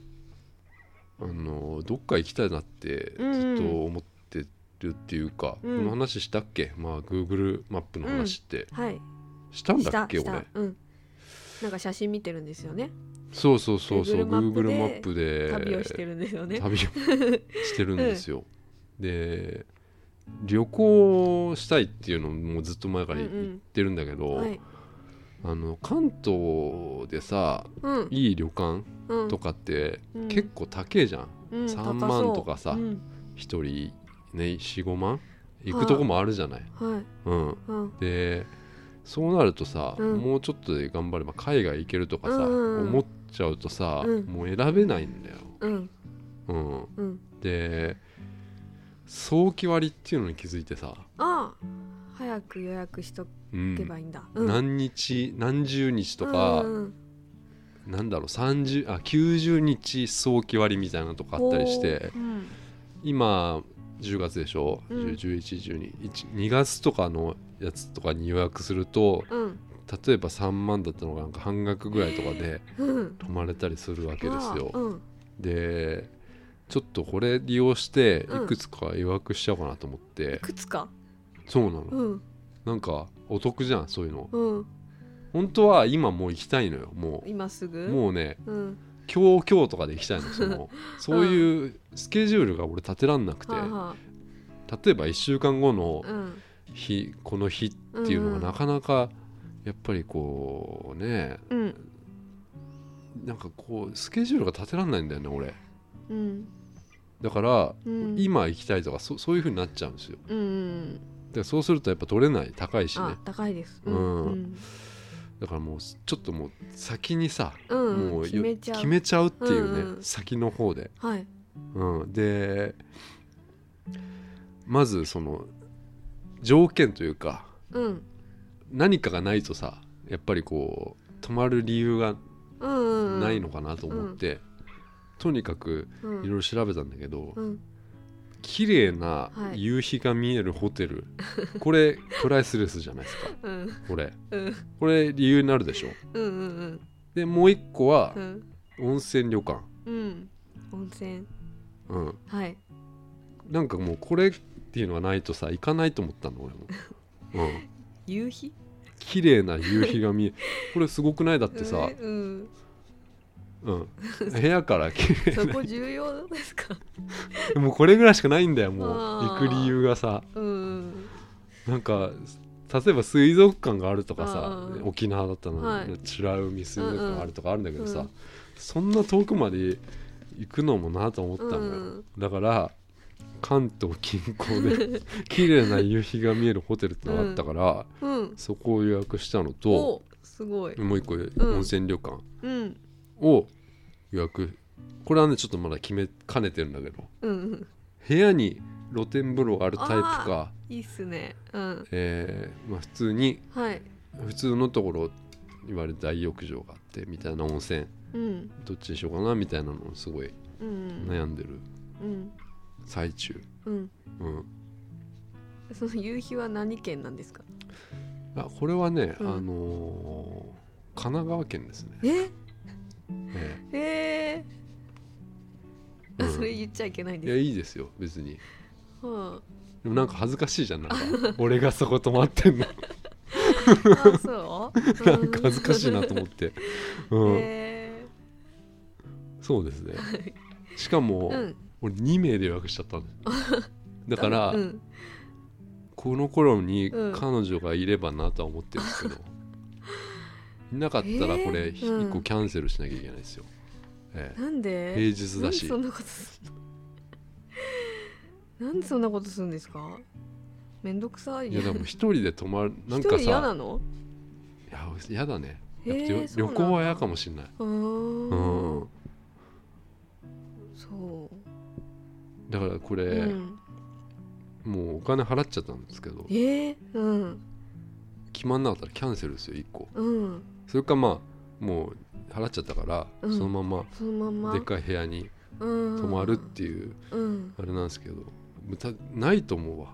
Speaker 1: あのどっか行きたいなって
Speaker 2: うんうん。
Speaker 1: ずっと思ってるっていうか、
Speaker 2: うん。
Speaker 1: この話したっけ？まあ Google マップの話って、
Speaker 2: はい。
Speaker 1: したんだっけ？俺。
Speaker 2: た。うん。なんか写真見てるんですよね。
Speaker 1: そうそうそうそう
Speaker 2: Google
Speaker 1: マ
Speaker 2: マッ
Speaker 1: ップで
Speaker 2: 旅をしてるんですよね。
Speaker 1: 旅をしてるんですよ、で旅行したいっていうのもずっと前から言
Speaker 2: うんうん
Speaker 1: ってるんだけど、
Speaker 2: はい
Speaker 1: あの関東でさ
Speaker 2: うん。
Speaker 1: いい旅館
Speaker 2: うん。
Speaker 1: とかって
Speaker 2: うん。
Speaker 1: 結構高えじゃん、
Speaker 2: うん
Speaker 1: 3
Speaker 2: 高
Speaker 1: 万とかさ
Speaker 2: うん。
Speaker 1: 1人ね45万行くとこもあるじゃない、
Speaker 2: はい。
Speaker 1: うん、
Speaker 2: うん。
Speaker 1: でそうなるとさ、
Speaker 2: うん。
Speaker 1: もうちょっとで頑張れば海外行けるとかさ、
Speaker 2: うん
Speaker 1: 思っちゃうとさ、
Speaker 2: うん。
Speaker 1: もう選べないんだよ、
Speaker 2: うん。
Speaker 1: で早期割っていうのに気づいてさ、
Speaker 2: ああ早く予約しと
Speaker 1: うん
Speaker 2: けばいいんだ。うん。
Speaker 1: 何日何十日とか、
Speaker 2: うん
Speaker 1: なんだろう30あ90日早期割みたいなのとかあったりして。
Speaker 2: うん。
Speaker 1: 今10月でしょ、
Speaker 2: うん。
Speaker 1: 101112月とかのやつとかに予約すると
Speaker 2: うん。
Speaker 1: 例えば3万だったのがなんか半額ぐらいとかで
Speaker 2: うん。
Speaker 1: 泊まれたりするわけですよ。
Speaker 2: うん。
Speaker 1: でちょっとこれ利用して
Speaker 2: うん。
Speaker 1: いくつか予約しちゃおうかなと思って。
Speaker 2: い、くつか？
Speaker 1: そうなの、
Speaker 2: うん。
Speaker 1: なんかお得じゃんそういうの。
Speaker 2: うん。
Speaker 1: 本当は今もう行きたいのよも
Speaker 2: 今すぐ？
Speaker 1: うもうね
Speaker 2: うん。
Speaker 1: 今日今日とかで行きたいのその。そういうスケジュールが俺立てらんなくて、
Speaker 2: はあは
Speaker 1: 例えば1週間後の日この日っていうのがなかなかやっぱりこうね。
Speaker 2: うん。
Speaker 1: なんかこうスケジュールが立てらんないんだよね俺。
Speaker 2: うん。
Speaker 1: だから、
Speaker 2: うん。
Speaker 1: 今行きたいとかそそういう風になっちゃうんですよ。
Speaker 2: うん
Speaker 1: でそうするとやっぱ取れない。高いしね。
Speaker 2: あ高いです。
Speaker 1: うん。
Speaker 2: うん。
Speaker 1: だからもうちょっともう先にさ、
Speaker 2: うん
Speaker 1: もう
Speaker 2: 決めちゃう。
Speaker 1: 決めちゃうっていうね、
Speaker 2: うんうん。
Speaker 1: 先の方で、
Speaker 2: はい。
Speaker 1: うん、でまずその条件というか
Speaker 2: うん。
Speaker 1: 何かがないとさやっぱりこう泊まる理由が
Speaker 2: うんうん
Speaker 1: ないのかなと思って、とにかく
Speaker 2: うん。
Speaker 1: いろいろ調べたんだけど、
Speaker 2: うん
Speaker 1: 綺麗な
Speaker 2: はい。
Speaker 1: 夕日が見えるホテル、これプライスレスじゃないですか。
Speaker 2: うん。
Speaker 1: これ。
Speaker 2: うん。
Speaker 1: これ理由になるでしょ。
Speaker 2: うんうん
Speaker 1: でもう一個は
Speaker 2: うん。
Speaker 1: 温泉旅館、
Speaker 2: うん。温泉。
Speaker 1: うん、
Speaker 2: はい。
Speaker 1: なんかもうこれっていうのがないとさ行かないと思ったの俺も、うん、
Speaker 2: 夕日？
Speaker 1: 綺麗な夕日が見えこれすごくない？だってさ
Speaker 2: え、うん
Speaker 1: うん、部屋から綺麗
Speaker 2: そこ重要ですか？
Speaker 1: もうこれぐらいしかないんだよもう。行く理由がさ。
Speaker 2: うん
Speaker 1: なんか例えば水族館があるとかさ沖縄だったの、
Speaker 2: はい。
Speaker 1: 美ら海水族館があるとかあるんだけどさ、
Speaker 2: うんうん
Speaker 1: そんな遠くまで行くのもなと思ったのよ、
Speaker 2: うん
Speaker 1: だから関東近郊で 綺麗な夕日が見えるホテルってのがあったから、
Speaker 2: うん。
Speaker 1: そこを予約したのと
Speaker 2: おすごい。
Speaker 1: もう一個
Speaker 2: ん。
Speaker 1: 温泉旅館。
Speaker 2: うん
Speaker 1: を予約。これはねちょっとまだ決めかねてるんだけど。
Speaker 2: うんうん。
Speaker 1: 部屋に露天風呂があるタイプか、
Speaker 2: いいっすね。うん。
Speaker 1: えーまあ、普通に
Speaker 2: はい。
Speaker 1: 普通のところいわゆる大浴場があってみたいな温泉。
Speaker 2: うん。
Speaker 1: どっちにしようかなみたいなのをすごい
Speaker 2: うん。
Speaker 1: 悩んでる。
Speaker 2: うん。
Speaker 1: 最中、
Speaker 2: うん。
Speaker 1: うん、
Speaker 2: その夕日は何県なんですか？
Speaker 1: あこれはね、
Speaker 2: うん。
Speaker 1: あのー神奈川県ですね、
Speaker 2: え？
Speaker 1: え
Speaker 2: え。ー
Speaker 1: うん。
Speaker 2: それ言っちゃいけないん
Speaker 1: えいや
Speaker 2: です
Speaker 1: いいですよ別に。
Speaker 2: は
Speaker 1: でもなんか恥ずかしいじゃんなんか。俺がそこ泊まってんの。
Speaker 2: ああそう？
Speaker 1: なんか恥ずかしいなと思って、うん。
Speaker 2: え。
Speaker 1: そうですね。しかも、
Speaker 2: ーうん。
Speaker 1: 俺2名で予約しちゃったんですだから、
Speaker 2: うん。
Speaker 1: この頃に
Speaker 2: うん。
Speaker 1: 彼女がいればなとは思ってるんですけど、いなかったらこれ
Speaker 2: えーうん。
Speaker 1: 1個キャンセルしなきゃいけないですよ、ええ。
Speaker 2: なんで？
Speaker 1: 平日だし。
Speaker 2: なんでそんなことすんの？なんでそんなことするんですか？めんどくさい。
Speaker 1: いやでも一人で泊まるなん
Speaker 2: 一人
Speaker 1: かさ
Speaker 2: 嫌なの？
Speaker 1: いや嫌だね。
Speaker 2: へ
Speaker 1: やっぱ旅行は嫌かもしんない。うん。
Speaker 2: ん。そう。
Speaker 1: だからこれ、
Speaker 2: うん。
Speaker 1: もうお金払っちゃったんですけど。
Speaker 2: えー、うん。
Speaker 1: 決まんなかったらキャンセルですよ1個。
Speaker 2: うん
Speaker 1: それかまあもう払っちゃったから、
Speaker 2: うん。
Speaker 1: そのままでっかい部屋に
Speaker 2: 泊
Speaker 1: 泊まるっていう
Speaker 2: うん。
Speaker 1: あれなんですけどたないと思うわ。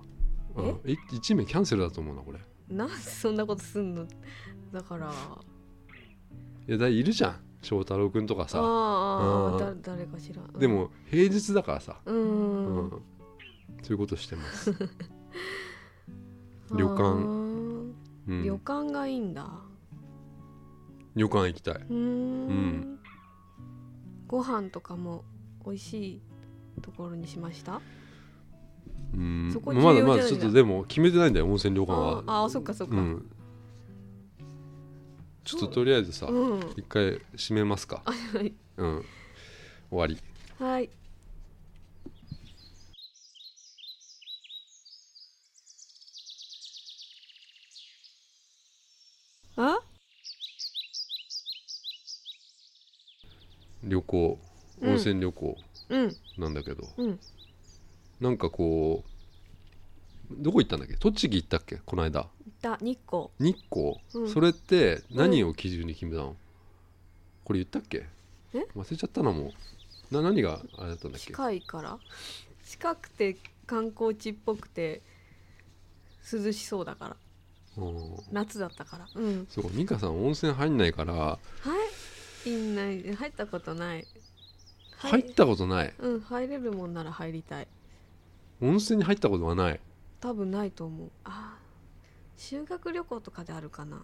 Speaker 2: え？
Speaker 1: うん、1名キャンセルだと思うなこれ。
Speaker 2: なんでそんなことすんの？だから。
Speaker 1: いやだいるじゃん。翔太郎くんとか
Speaker 2: あ
Speaker 1: さ
Speaker 2: あ
Speaker 1: うん。
Speaker 2: だ誰かしら。うん。
Speaker 1: でも平日だからさ、
Speaker 2: う
Speaker 1: うん。
Speaker 2: ん
Speaker 1: そういうことしてます、旅館。
Speaker 2: あ
Speaker 1: うん、
Speaker 2: ー旅館がいいんだ
Speaker 1: 旅館行きたい。う
Speaker 2: ー。ん。ご飯とかも美味しいところにしました？
Speaker 1: うん。
Speaker 2: そこ
Speaker 1: まだまだちょっとでも決めてないんだよ温泉旅館
Speaker 2: あ
Speaker 1: は
Speaker 2: ーあーそっかそっか、
Speaker 1: うん。ちょっととりあえずさ
Speaker 2: うん。
Speaker 1: 一回締めますか。
Speaker 2: はい。
Speaker 1: うん。終わり。
Speaker 2: はい。あ？
Speaker 1: 旅行
Speaker 2: うん。
Speaker 1: 温泉旅行
Speaker 2: うん。
Speaker 1: なんだけど、
Speaker 2: うん。
Speaker 1: なんかこうどこ行ったんだっけ？栃木行ったっけ？この間。
Speaker 2: だ日光。
Speaker 1: 日光、
Speaker 2: うん。
Speaker 1: それって何を基準に決めたの、これ言ったっけ？
Speaker 2: え？
Speaker 1: 忘れちゃったなもう。な何があれだったんだっけ？
Speaker 2: 近いから。近くて観光地っぽくて涼しそうだから。
Speaker 1: うん。
Speaker 2: 夏だったから。うん。
Speaker 1: そう美香さん温泉入んないから
Speaker 2: はいいいない。入ったことない。はい
Speaker 1: 入ったことない、
Speaker 2: うん入れるもんなら入りたい。
Speaker 1: 温泉に入ったことはない。
Speaker 2: 多分ないと思う。あー修学旅行とかであるかな。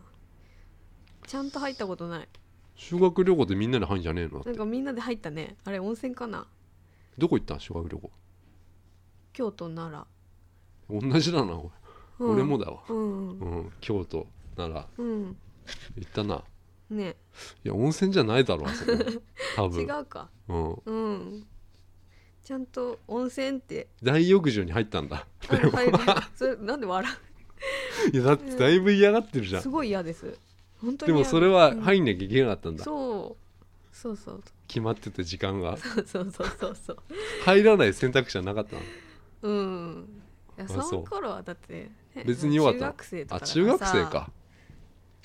Speaker 2: ちゃんと入ったことない。
Speaker 1: 修学旅行でみんなで入んじゃねえの
Speaker 2: なんかみんなで入ったね。あれ温泉かな。
Speaker 1: どこ行った？ん修学旅行。
Speaker 2: 京都奈
Speaker 1: 同じだな、
Speaker 2: うん。
Speaker 1: 俺もだわ、
Speaker 2: うん。
Speaker 1: うん、京都奈良。
Speaker 2: うん。
Speaker 1: 行ったな
Speaker 2: ね。
Speaker 1: いや温泉じゃないだろあそこ。多分。
Speaker 2: 違うか。
Speaker 1: うん、
Speaker 2: うん。ちゃんと温泉って。
Speaker 1: 大浴場に入ったんだ。
Speaker 2: あ入るそれなんで笑
Speaker 1: いやだってだいぶ嫌がってるじゃん。
Speaker 2: うすごい嫌です。本当に
Speaker 1: でも
Speaker 2: 嫌
Speaker 1: それは
Speaker 2: うん。
Speaker 1: 入んなきゃいけなかったんだ、
Speaker 2: そう。そうそう
Speaker 1: 決まってて時間が。
Speaker 2: そうそうそうそうそう。
Speaker 1: 入らない選択肢はなかったの？
Speaker 2: うん。いや
Speaker 1: あそう
Speaker 2: その頃はだって、ね
Speaker 1: 別によかった
Speaker 2: 中学生とか
Speaker 1: あ
Speaker 2: だから
Speaker 1: 中学生
Speaker 2: さ
Speaker 1: か。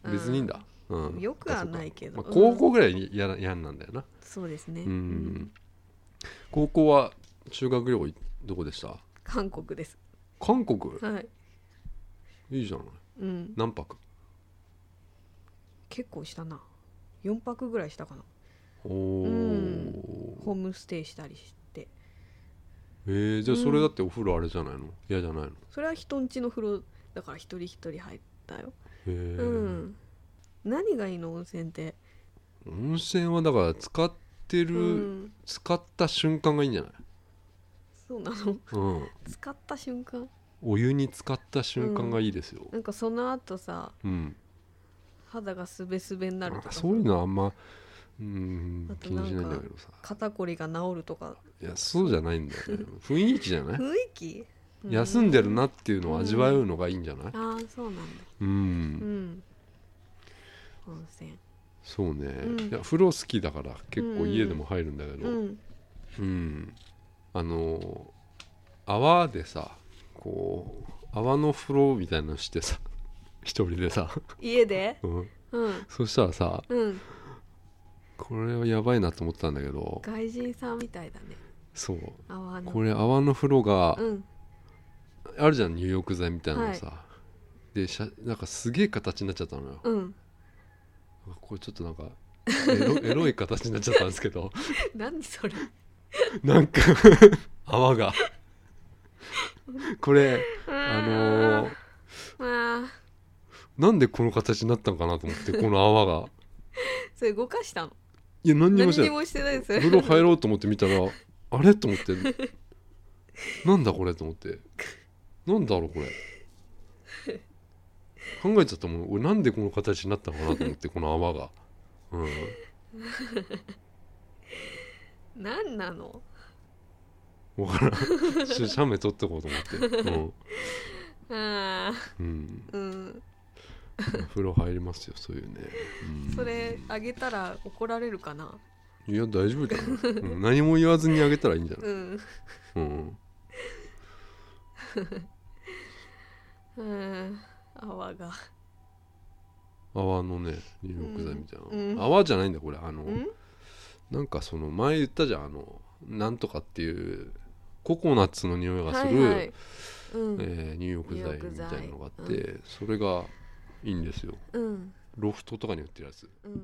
Speaker 2: うん。
Speaker 1: 別にいいんだ、うん、
Speaker 2: よくはないけど。
Speaker 1: まあ、高校ぐらいに嫌な嫌なんだよな。
Speaker 2: そうですね、
Speaker 1: うん、高校は修学旅行いどこでした？
Speaker 2: 韓国です。
Speaker 1: 韓国？
Speaker 2: はい、
Speaker 1: いいじゃない。
Speaker 2: うん、
Speaker 1: 何泊？
Speaker 2: 結構したな。4泊ぐらいしたかな。
Speaker 1: おおー、
Speaker 2: うん。ホームステイしたりして。
Speaker 1: えー、じゃあそれだってお風呂あれじゃないの？嫌じゃないの？へ
Speaker 2: それは人んちの風呂だから一人一人入ったよ、
Speaker 1: え、
Speaker 2: うん何がいいの？温泉って、
Speaker 1: 温泉はだから使ってる、
Speaker 2: うん、
Speaker 1: 使った瞬間がいいんじゃない？
Speaker 2: そうなの？
Speaker 1: うん。
Speaker 2: 使った瞬間？
Speaker 1: お湯に使った瞬間がいいですよ、
Speaker 2: なんかその後さ
Speaker 1: うん。
Speaker 2: 肌がすべすべになるとかさ。
Speaker 1: そういうのはあんまうん
Speaker 2: あと
Speaker 1: 気にしないんだけどさ。
Speaker 2: 肩こりが治るとか。
Speaker 1: いやそうじゃないんだよね。雰囲気じゃない？
Speaker 2: 雰囲気？
Speaker 1: 休んでるな
Speaker 2: っ
Speaker 1: っていうのを味わうのがいいんじゃない？
Speaker 2: ああそうなんだ。
Speaker 1: うん、
Speaker 2: うん温泉。
Speaker 1: そうね、
Speaker 2: うん。
Speaker 1: いや風呂好きだから結構家でも入るんだけど。
Speaker 2: うん。
Speaker 1: うん、あの泡でさこう泡の風呂みたいなのしてさ 一人でさ、
Speaker 2: 家で？
Speaker 1: うん、
Speaker 2: うん。
Speaker 1: そしたらさ
Speaker 2: うん。
Speaker 1: これはやばいなと思ったんだけど。
Speaker 2: 外人さんみたいだね。
Speaker 1: そう。これ泡の風呂が
Speaker 2: うん。
Speaker 1: あるじゃん入浴剤みたいなのさ、でしゃなんかすげえ形になっちゃったのよ、
Speaker 2: うん
Speaker 1: これちょっとなんかエロ エロい形になっちゃったんですけど。
Speaker 2: 何それ。
Speaker 1: なんか泡が。これあのー
Speaker 2: まあ
Speaker 1: なんでこの形になったのかなと思ってこの泡が。
Speaker 2: それ動かしたの？
Speaker 1: いや何に
Speaker 2: 何
Speaker 1: もしてない。
Speaker 2: てないです
Speaker 1: 風呂入ろうと思って見たらあれ？と思って。なんだこれ？と思って。なんだろうこれ？考えちゃったもん俺なんでこの形になったのかなと思って この泡が。うん。
Speaker 2: 何なの？
Speaker 1: わからん。ちょ写メ撮ってこうと思って。
Speaker 2: あ
Speaker 1: うん、うん、
Speaker 2: ーうん。
Speaker 1: 風呂入りますよそういうね、うん、
Speaker 2: それあげたら怒られるかな？い
Speaker 1: や大丈夫じゃない、うん、何も言わずにあげたらいいんじゃない、
Speaker 2: うん。
Speaker 1: うん、
Speaker 2: うん泡が。
Speaker 1: 泡のね入浴剤みたいな、
Speaker 2: うん
Speaker 1: 泡じゃないんだこれあの、
Speaker 2: うん？
Speaker 1: なんかその前言ったじゃんあのなんとかっていうココナッツの匂いがする、
Speaker 2: はいはい。うん。
Speaker 1: えー入浴剤みたいなのがあって、それがいいんですよ。
Speaker 2: うん。
Speaker 1: ロフトとかに売ってるやつ、
Speaker 2: うん。
Speaker 1: うん